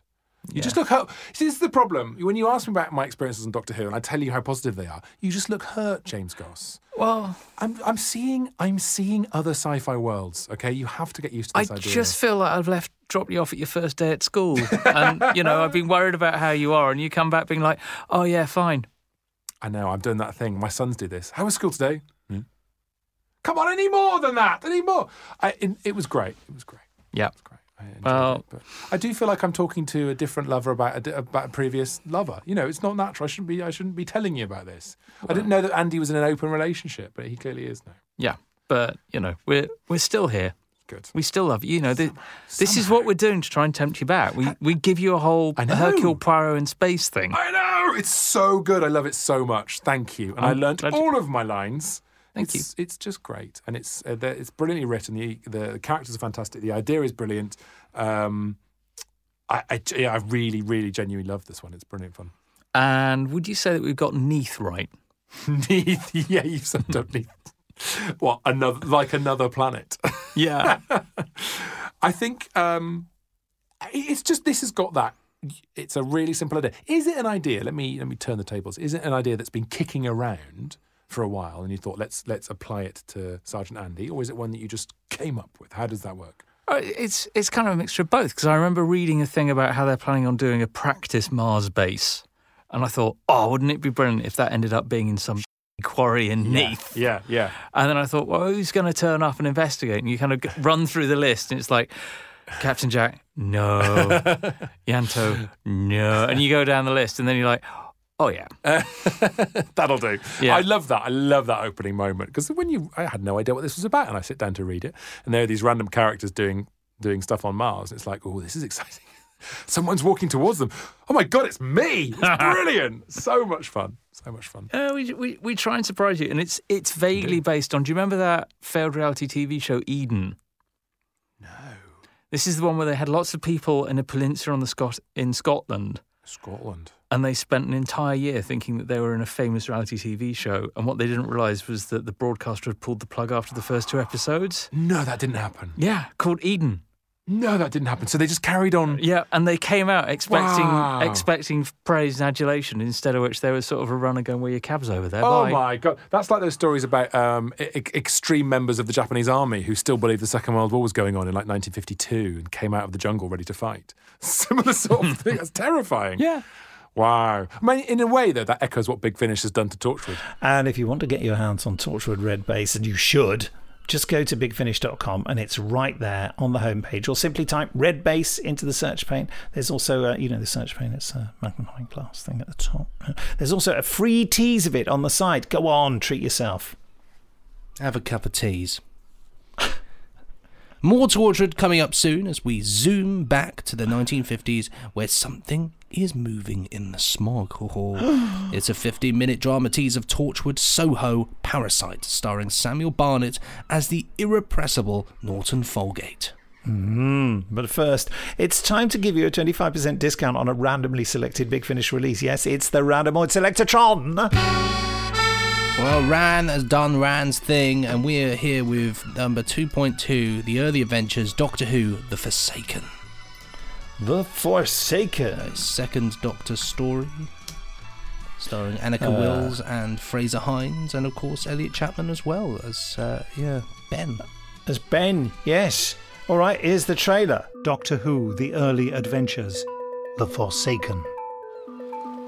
You just look hurt. See, this is the problem. When you ask me about my experiences on Doctor Who, and I tell you how positive they are, you just look hurt, James Goss. Well, I'm, I'm seeing, I'm seeing other sci-fi worlds. Okay, you have to get used to I this idea. just feel like I've left, dropped you off at your first day at school. and, you know, I've been worried about how you are. And you come back being like, oh, yeah, fine. I know. I'm doing that thing. My sons do this. How was school today? Hmm? Come on, any more than that? Any more? I, it, it was great. It was great. Yeah. I Well- it, but I do feel like I'm talking to a different lover about a, about a previous lover. You know, it's not natural. I shouldn't be. I shouldn't be telling you about this. I didn't know that Andy was in an open relationship, but he clearly is now. Yeah. But, you know, we're, we're still here. Good. We still love you. You know, thi- this is what we're doing to try and tempt you back. We, we give you a whole. Hercule Poirot in space thing. I know it's so good. I love it so much. Thank you. And i I'm learnt glad you- all of my lines. Thank it's, It's just great, and it's uh, it's brilliantly written. The the characters are fantastic. The idea is brilliant. Um, I, I yeah, I really, really, genuinely love this one. It's brilliant fun. And would you say that we've got Neath right? Neath, yeah, you've summed up Neath. What another like another planet? Yeah. I think um, it's just this has got that. It's a really simple idea. Is it an idea? Let me let me turn the tables. Is it an idea that's been kicking around for a while, and you thought let's let's apply it to Sergeant Andy, or is it one that you just came up with? How does that work? Uh, It's it's kind of a mixture of both because I remember reading a thing about how they're planning on doing a practice Mars base, and I thought, oh, wouldn't it be brilliant if that ended up being in some quarry in Neath? Yeah, yeah. And then I thought, well, who's going to turn up and investigate? And you kind of run through the list, and it's like Captain Jack, no, Yanto, no, and you go down the list, and then you're like, oh yeah, That'll do. Yeah. I love that. I love that opening moment because when you, I had no idea what this was about, and I sit down to read it, and there are these random characters doing doing stuff on Mars. and It's like, oh, this is exciting. Someone's walking towards them. Oh my god, it's me! It's brilliant. so much fun. So much fun. Uh, we, we we try and surprise you, and it's it's vaguely based on. Do you remember that failed reality TV show Eden? No. This is the one where they had lots of people in a peninsula on the Scot in Scotland, Scotland. And they spent an entire year thinking that they were in a famous reality TV show, and what they didn't realise was that the broadcaster had pulled the plug after the first two episodes. No, that didn't happen. Yeah, called Eden. No, that didn't happen. So they just carried on. Yeah, and they came out expecting Wow. expecting praise and adulation, instead of which there was sort of a runner going, "Well, your cab's over there." Oh bye." my god, that's like those stories about um, e- extreme members of the Japanese army who still believed the Second World War was going on in like 1952 and came out of the jungle ready to fight. Similar sort of thing. That's terrifying. Yeah. Wow. I mean, in a way, though, that echoes what Big Finish has done to Torchwood. And if you want to get your hands on Torchwood Red Base, and you should, just go to bigfinish.com and it's right there on the homepage, or simply type red base into the search pane. There's also, a, you know, the search pane, it's a magnifying glass thing at the top. There's also a free tease of it on the site. Go on, treat yourself. Have a cup of teas. More Torchwood coming up soon as we zoom back to the 1950s where something is moving in the smog it's a 15 minute drama tease of Torchwood Soho Parasite, starring Samuel Barnett as the irrepressible Norton Folgate. Mm, but first, it's time to give you a 25% discount on a randomly selected Big Finish release. Yes, it's the Randomoid Selectatron. Well, Ran has done Ran's thing, and we're here with number 2.2 The Early Adventures Doctor Who The Forsaken. The Forsaken. A second Doctor story. Starring Anneke Uh. Wills and Fraser Hines, and of course Elliot Chapman as well as, uh, yeah, Ben. As Ben, yes. All right, here's the trailer. Doctor Who The Early Adventures The Forsaken.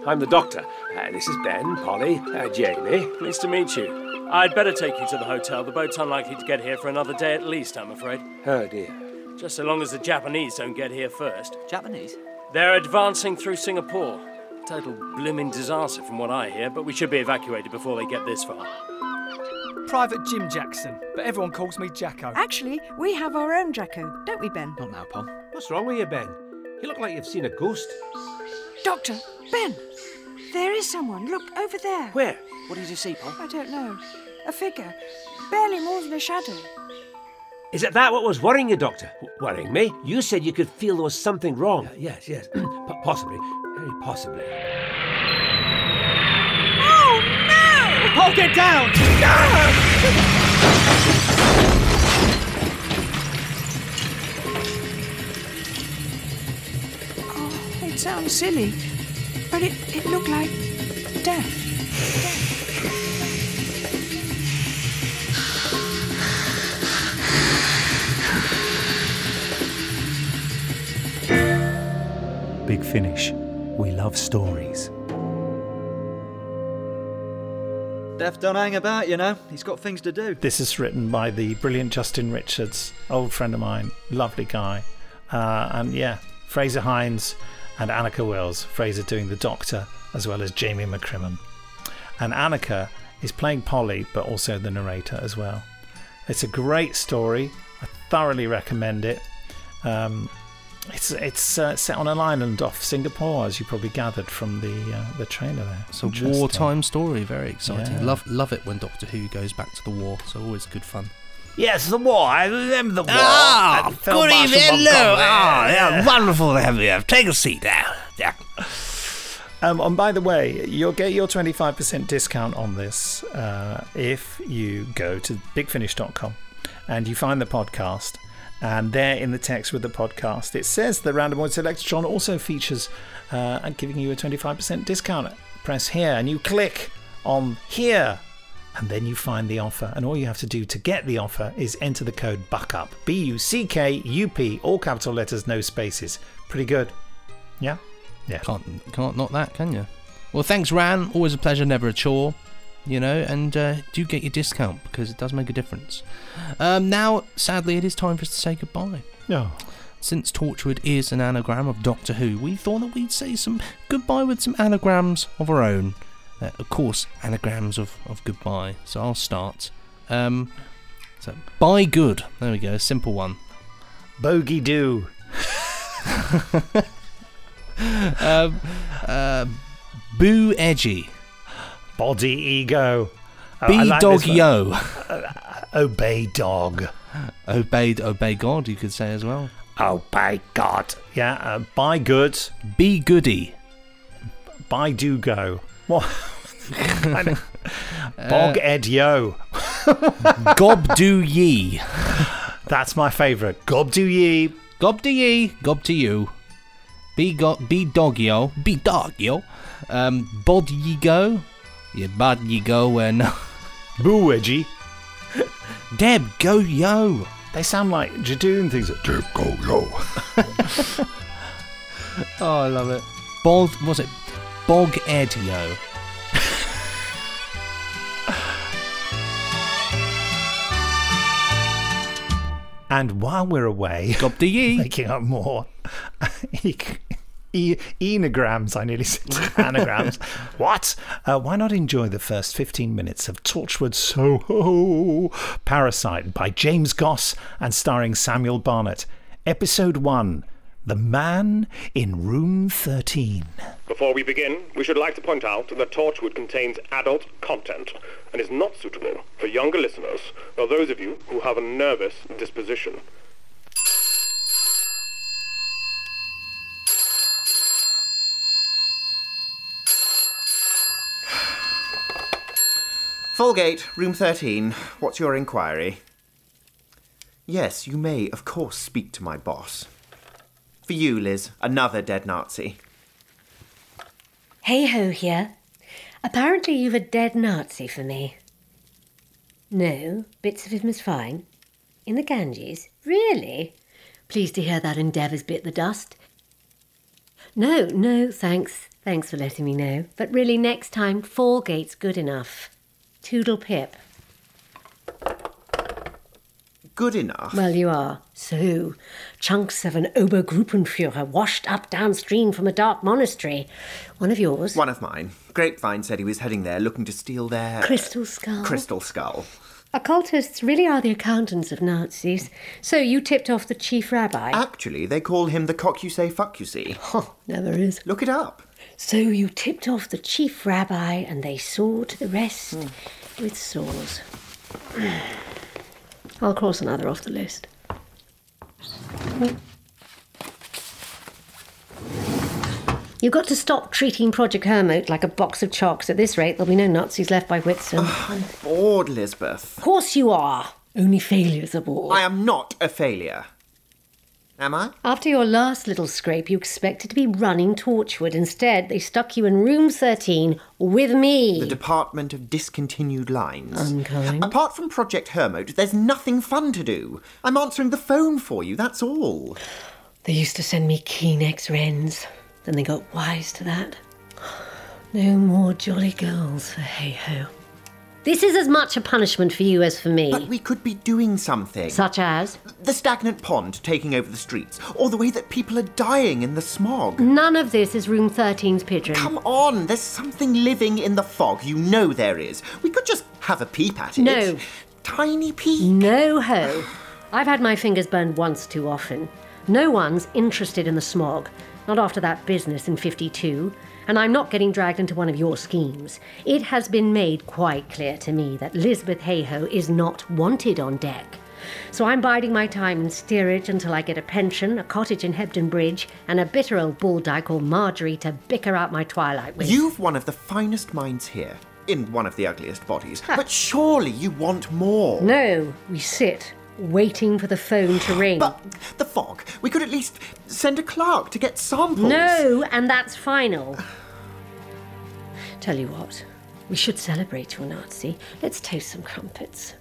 I'm the doctor. Uh, this is Ben, Polly, uh, Jamie. Pleased to meet you. I'd better take you to the hotel. The boat's unlikely to get here for another day at least, I'm afraid. Oh dear. Just so long as the Japanese don't get here first. Japanese? They're advancing through Singapore. Total blooming disaster from what I hear, but we should be evacuated before they get this far. Private Jim Jackson, but everyone calls me Jacko. Actually, we have our own Jacko, don't we, Ben? Not now, Pom. What's wrong with you, Ben? You look like you've seen a ghost. Doctor, Ben, there is someone. Look, over there. Where? What did you see, Pom? I don't know. A figure. Barely more than a shadow. Is it that what was worrying you, Doctor? W- worrying me? You said you could feel there was something wrong. Uh, yes, yes. P- possibly. Very possibly. Oh, no! Oh, Paul, get down! Oh, it sounds silly, but it, it looked like death. Big Finish. We love stories. Death don't hang about, you know. He's got things to do. This is written by the brilliant Justin Richards, old friend of mine, lovely guy. Uh, and yeah, Fraser Hines and Anneke Wills. Fraser doing the Doctor, as well as Jamie McCrimmon. And Anneke is playing Polly, but also the narrator as well. It's a great story. I thoroughly recommend it. Um, it's it's uh, set on an island off Singapore, as you probably gathered from the uh, the trailer there. It's a wartime story, very exciting. Yeah. Love love it when Doctor Who goes back to the war, so always good fun. Yes, the war. I remember the war. Ah, good evening. Hello. Ah, yeah, wonderful to have you. here. Take a seat now. Yeah. Um, and by the way, you'll get your 25% discount on this uh, if you go to bigfinish.com and you find the podcast. And there in the text with the podcast, it says the Randomoid Selectron also features uh, giving you a 25% discount. Press here and you click on here. And then you find the offer. And all you have to do to get the offer is enter the code BUCKUP. B U C K U P, all capital letters, no spaces. Pretty good. Yeah? Yeah. Can't can't knock that, can you? Well, thanks, Ran. Always a pleasure, never a chore. You know, and uh, do get your discount because it does make a difference. Um, now, sadly, it is time for us to say goodbye. No. Since Torchwood is an anagram of Doctor Who, we thought that we'd say some goodbye with some anagrams of our own. Uh, of course, anagrams of, of goodbye. So I'll start. Um, so, bye good. There we go, simple one. Bogey do. um, uh, boo edgy. Body ego. Oh, Be like dog yo. Uh, obey dog. Obeyed, obey God, you could say as well. Obey God. Yeah, uh, buy good. Be goody. Buy do go. What? Uh, Bog Ed Yo. Gob do ye. That's my favourite. Gob do ye. Gob do ye. Gob to you. Be go- be dog yo. Be dog yo. Um, bod ye go. Yeah, bud ye go when. Boo edgy. Deb go yo. They sound like Judoon things. Deb go yo. Oh, I love it. Bog, was it? Bog Ed yo. And while we're away, Gob to ye. making up more e- I nearly said anagrams. what? Uh, why not enjoy the first 15 minutes of Torchwood Soho Parasite by James Goss and starring Samuel Barnett? Episode 1 The Man in Room 13. Before we begin, we should like to point out that Torchwood contains adult content and is not suitable for younger listeners or those of you who have a nervous disposition. Folgate, room 13. What's your inquiry? Yes, you may, of course, speak to my boss. For you, Liz, another dead Nazi. Hey ho here. Apparently you've a dead Nazi for me. No, bits of him is fine. In the Ganges? Really? Pleased to hear that Endeavour's bit the dust. No, no, thanks. Thanks for letting me know. But really, next time, Folgate's good enough. Toodle pip. Good enough. Well, you are. So, chunks of an Obergruppenführer washed up downstream from a dark monastery. One of yours? One of mine. Grapevine said he was heading there looking to steal their. Crystal Skull. Crystal Skull. Occultists really are the accountants of Nazis. So you tipped off the chief rabbi? Actually, they call him the cock you say, fuck you see. Oh, never is. Look it up. So you tipped off the chief rabbi and they saw to the rest with saws. I'll cross another off the list. You've got to stop treating Project Hermit like a box of chocks. At this rate, there'll be no Nazis left by Whitsun. Ah, I'm bored, Lisbeth. Of course you are. Only failures are bored. I am not a failure. Am I? After your last little scrape, you expected to be running Torchwood. Instead, they stuck you in room 13 with me. The Department of Discontinued Lines. Unkind. Apart from Project Hermode, there's nothing fun to do. I'm answering the phone for you, that's all. They used to send me Kleenex wrens. Then they got wise to that. No more jolly girls for hey ho. This is as much a punishment for you as for me. But we could be doing something. Such as? The stagnant pond taking over the streets, or the way that people are dying in the smog. None of this is room 13's pigeon. Come on, there's something living in the fog. You know there is. We could just have a peep at it. No. Tiny peep. No ho. I've had my fingers burned once too often. No one's interested in the smog. Not after that business in 52. And I'm not getting dragged into one of your schemes. It has been made quite clear to me that Lisbeth Hayho is not wanted on deck. So I'm biding my time in steerage until I get a pension, a cottage in Hebden Bridge, and a bitter old bull dyke called Marjorie to bicker out my twilight with. You've one of the finest minds here, in one of the ugliest bodies. But surely you want more. No, we sit, waiting for the phone to ring. But the fog. We could at least send a clerk to get samples. No, and that's final. Tell you what, we should celebrate your Nazi. Let's toast some crumpets.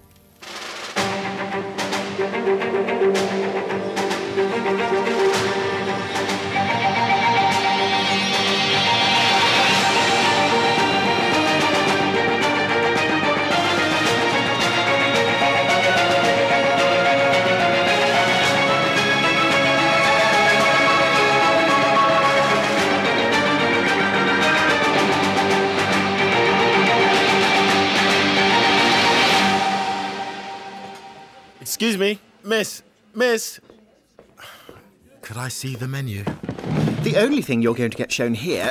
Excuse me, miss, miss. Could I see the menu? The only thing you're going to get shown here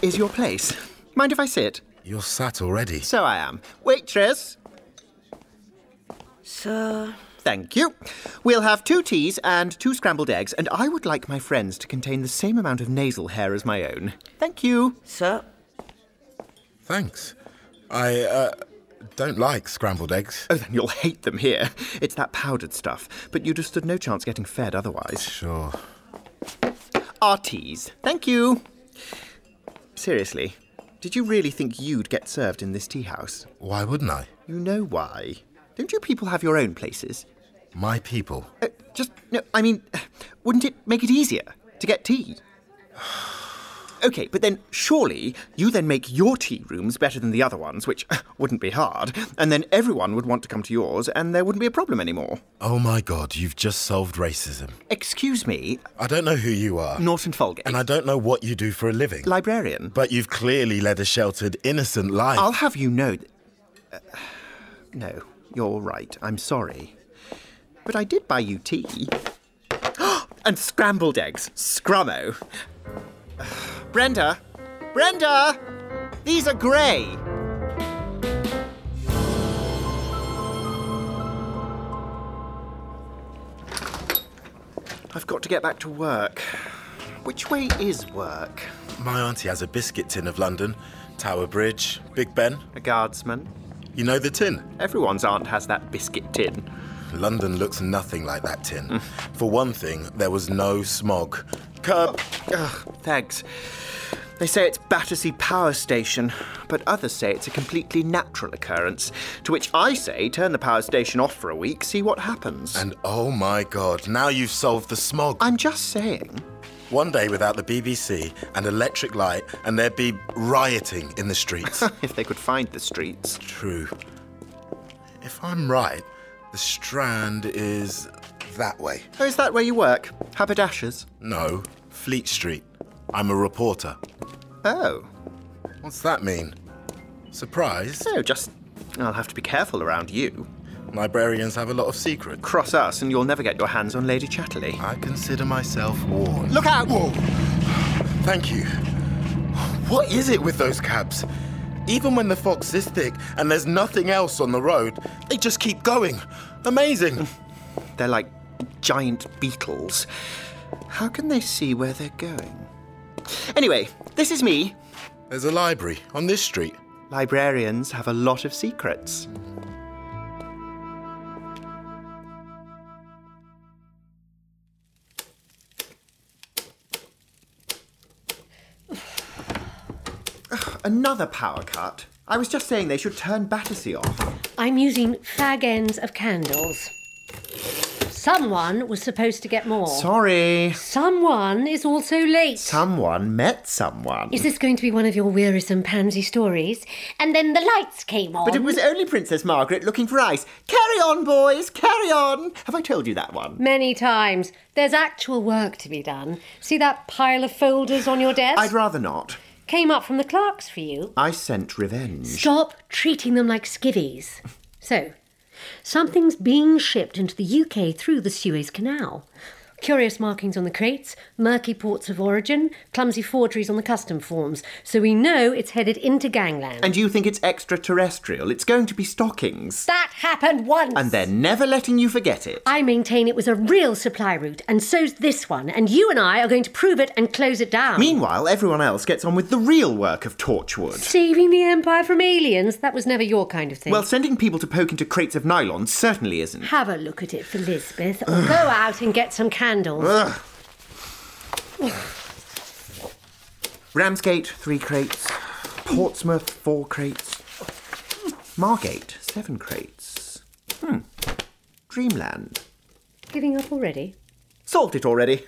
is your place. Mind if I sit? You're sat already. So I am. Waitress! Sir. Thank you. We'll have two teas and two scrambled eggs, and I would like my friends to contain the same amount of nasal hair as my own. Thank you. Sir. Thanks. I, uh, don't like scrambled eggs. Oh, then you'll hate them here. It's that powdered stuff, but you'd have stood no chance getting fed otherwise. Sure. Our teas. Thank you. Seriously, did you really think you'd get served in this tea house? Why wouldn't I? You know why. Don't you people have your own places? My people. Uh, just, no, I mean, wouldn't it make it easier to get tea? Okay, but then surely you then make your tea rooms better than the other ones, which wouldn't be hard, and then everyone would want to come to yours and there wouldn't be a problem anymore. Oh my god, you've just solved racism. Excuse me? I don't know who you are. Norton Folgate. And I don't know what you do for a living. Librarian. But you've clearly led a sheltered, innocent life. I'll have you know. Th- uh, no, you're right. I'm sorry. But I did buy you tea. and scrambled eggs. Scrummo. Brenda! Brenda! These are grey! I've got to get back to work. Which way is work? My auntie has a biscuit tin of London, Tower Bridge, Big Ben. A guardsman. You know the tin? Everyone's aunt has that biscuit tin. London looks nothing like that tin. Mm. For one thing, there was no smog. Curb. Ugh, thanks. They say it's Battersea Power Station, but others say it's a completely natural occurrence. To which I say, turn the power station off for a week, see what happens. And oh my god, now you've solved the smog. I'm just saying. One day without the BBC and electric light, and there'd be rioting in the streets. if they could find the streets. True. If I'm right, the Strand is that way. Oh, is that where you work? Haberdashers? No, Fleet Street. I'm a reporter. Oh. What's that mean? Surprise? No, just. I'll have to be careful around you. Librarians have a lot of secrets. Cross us, and you'll never get your hands on Lady Chatterley. I consider myself warned. Look out! Whoa! Thank you. What is it with those cabs? Even when the fog's this thick and there's nothing else on the road, they just keep going. Amazing. They're like giant beetles. How can they see where they're going? Anyway, this is me. There's a library on this street. Librarians have a lot of secrets. Another power cut. I was just saying they should turn Battersea off. I'm using fag ends of candles. Someone was supposed to get more. Sorry. Someone is also late. Someone met someone. Is this going to be one of your wearisome pansy stories? And then the lights came on. But it was only Princess Margaret looking for ice. Carry on, boys, carry on. Have I told you that one? Many times. There's actual work to be done. See that pile of folders on your desk? I'd rather not. Came up from the clerks for you. I sent revenge. Stop treating them like skivvies. So, something's being shipped into the UK through the Suez Canal. Curious markings on the crates, murky ports of origin, clumsy forgeries on the custom forms. So we know it's headed into gangland. And you think it's extraterrestrial? It's going to be stockings. that happened once! And they're never letting you forget it. I maintain it was a real supply route, and so's this one, and you and I are going to prove it and close it down. Meanwhile, everyone else gets on with the real work of Torchwood. Saving the Empire from aliens? That was never your kind of thing. Well, sending people to poke into crates of nylon certainly isn't. Have a look at it for Lisbeth, or go out and get some candles. Ugh. Ramsgate, three crates. Portsmouth, four crates. Margate, seven crates. Hmm. Dreamland. Giving up already? Solved it already.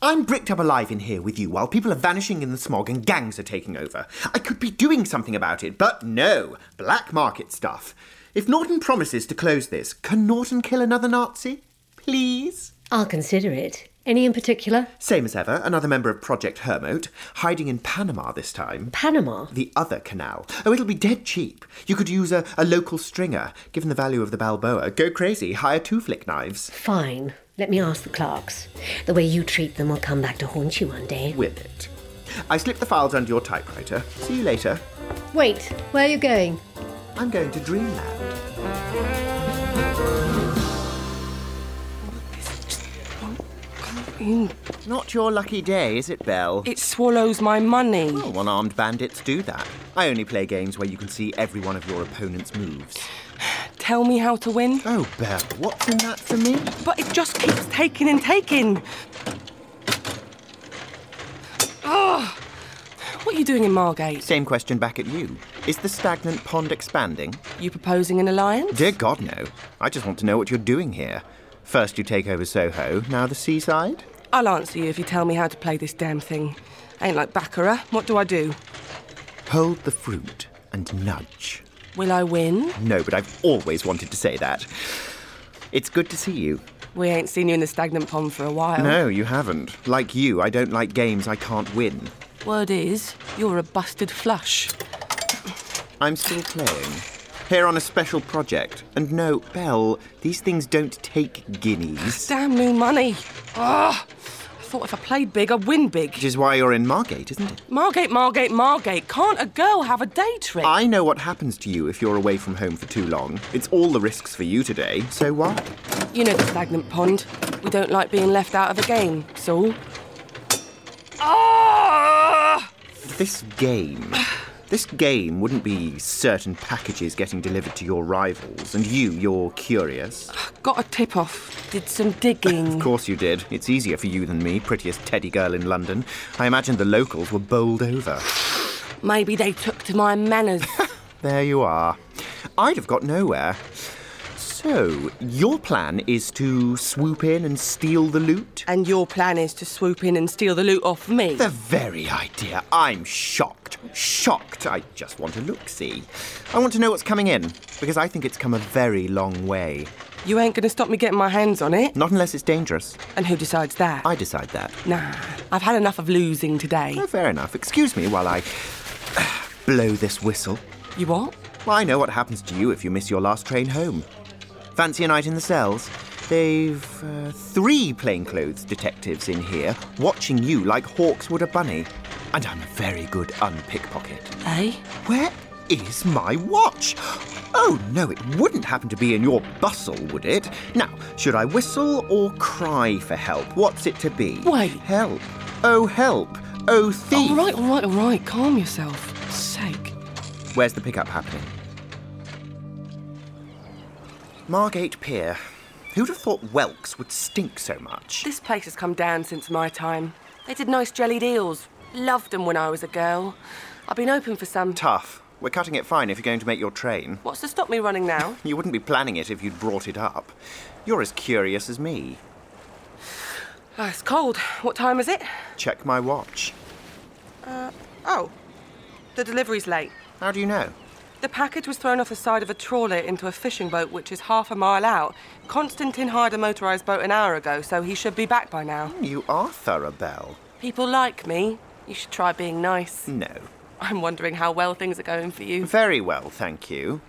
I'm bricked up alive in here with you while people are vanishing in the smog and gangs are taking over. I could be doing something about it, but no. Black market stuff. If Norton promises to close this, can Norton kill another Nazi? Please? I'll consider it. Any in particular? Same as ever, another member of Project Hermote, hiding in Panama this time. Panama? The other canal. Oh, it'll be dead cheap. You could use a, a local stringer. Given the value of the Balboa, go crazy, hire two flick knives. Fine. Let me ask the clerks. The way you treat them will come back to haunt you one day. Will it? I slipped the files under your typewriter. See you later. Wait, where are you going? I'm going to Dreamland. It's not your lucky day, is it, Belle? It swallows my money. Well, one armed bandits do that. I only play games where you can see every one of your opponent's moves. Tell me how to win. Oh, Belle, what's in that for me? But it just keeps taking and taking. Oh, what are you doing in Margate? Same question back at you. Is the stagnant pond expanding? You proposing an alliance? Dear God, no. I just want to know what you're doing here. First you take over Soho, now the seaside? I'll answer you if you tell me how to play this damn thing. Ain't like Baccarat. What do I do? Hold the fruit and nudge. Will I win? No, but I've always wanted to say that. It's good to see you. We ain't seen you in the stagnant pond for a while. No, you haven't. Like you, I don't like games I can't win. Word is, you're a busted flush. I'm still playing. Here on a special project. And no, Belle, these things don't take guineas. Damn new money. Ah, I thought if I played big, I'd win big. Which is why you're in Margate, isn't it? Margate, Margate, Margate. Can't a girl have a day trip? I know what happens to you if you're away from home for too long. It's all the risks for you today, so why? You know the stagnant pond. We don't like being left out of the game, so. Ah! This game. This game wouldn't be certain packages getting delivered to your rivals, and you, you're curious. Got a tip off. Did some digging. Of course you did. It's easier for you than me, prettiest teddy girl in London. I imagine the locals were bowled over. Maybe they took to my manners. There you are. I'd have got nowhere. So, your plan is to swoop in and steal the loot? and your plan is to swoop in and steal the loot off me? The very idea. I'm shocked. Shocked. I just want to look see. I want to know what's coming in, because I think it's come a very long way. You ain't gonna stop me getting my hands on it? Not unless it's dangerous. And who decides that? I decide that. Nah, I've had enough of losing today. Oh, fair enough. Excuse me while I blow this whistle. You what? Well, I know what happens to you if you miss your last train home. Fancy a night in the cells? They've uh, three plainclothes detectives in here watching you like hawks would a bunny. And I'm a very good unpickpocket. Eh? Where is my watch? Oh, no, it wouldn't happen to be in your bustle, would it? Now, should I whistle or cry for help? What's it to be? Wait. Help. Oh, help. Oh, thief. All right, all right, all right. Calm yourself. For sake. Where's the pickup happening? Margate Pier. Who'd have thought whelks would stink so much? This place has come down since my time. They did nice jellied eels. Loved them when I was a girl. I've been open for some. Tough. We're cutting it fine if you're going to make your train. What's to stop me running now? You wouldn't be planning it if you'd brought it up. You're as curious as me. Ah, it's cold. What time is it? Check my watch. Uh, oh. The delivery's late. How do you know? The package was thrown off the side of a trawler into a fishing boat which is half a mile out. Constantine hired a motorised boat an hour ago, so he should be back by now. Hmm, you are thorough, Belle. People like me. You should try being nice. No. I'm wondering how well things are going for you. Very well, thank you.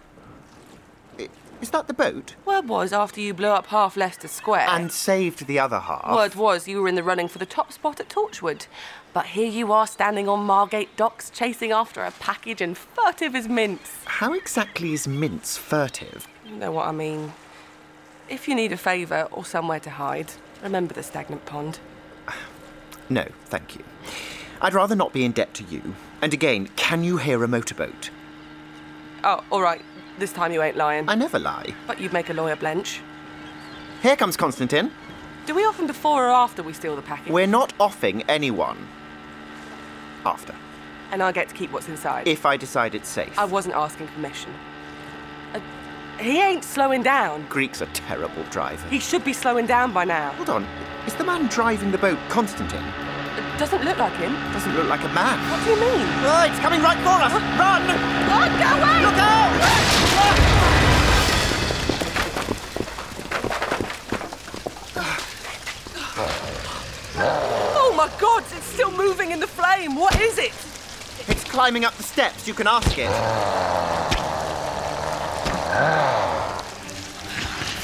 Is that the boat? Word was after you blew up half Leicester Square. And saved the other half. Word was you were in the running for the top spot at Torchwood. But here you are standing on Margate docks chasing after a package and furtive as mince. How exactly is Mince furtive? You know what I mean. If you need a favour or somewhere to hide, remember the stagnant pond. No, thank you. I'd rather not be in debt to you. And again, can you hear a motorboat? Oh, all right. This time you ain't lying. I never lie. But you'd make a lawyer blench. Here comes Constantine. Do we often before or after we steal the package? We're not offing anyone. After. And I'll get to keep what's inside. If I decide it's safe. I wasn't asking permission. Uh, he ain't slowing down. Greek's a terrible driver. He should be slowing down by now. Hold on. Is the man driving the boat Constantine? It doesn't look like him. Doesn't look like a man. What do you mean? Oh, it's coming right for us! Run! Oh, go away! Look out! My god, it's still moving in the flame. What is it? It's climbing up the steps. You can ask it.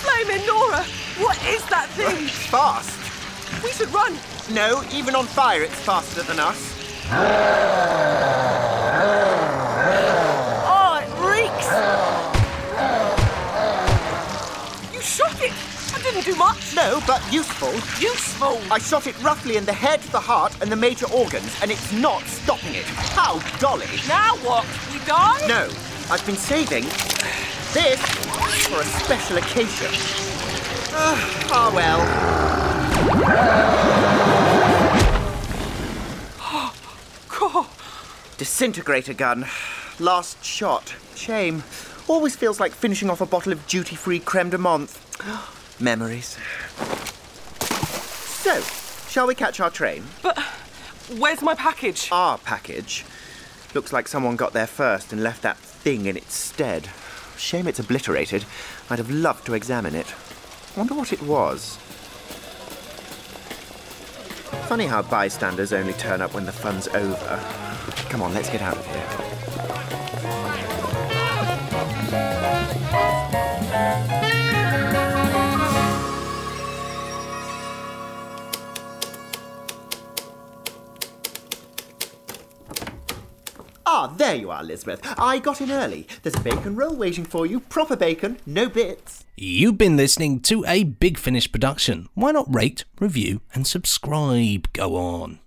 Flaming Nora! What is that thing? It's Fast. We should run. No, even on fire, it's faster than us. Do much. No, but useful. Useful? I shot it roughly in the head, the heart, and the major organs, and it's not stopping it. How dolly! Now what? We die? No, I've been saving this for a special occasion. Ah, ah well. God. Disintegrator gun. Last shot. Shame. Always feels like finishing off a bottle of duty free creme de menthe. Memories. So, shall we catch our train? But Where's my package? Our package. Looks like someone got there first and left that thing in its stead. Shame it's obliterated. I'd have loved to examine it. Wonder what it was. Funny how bystanders only turn up when the fun's over. Come on, let's get out of here. Ah, there you are, Elizabeth. I got in early. There's a bacon roll waiting for you. Proper bacon, no bits. You've been listening to a Big Finish production. Why not rate, review, and subscribe? Go on.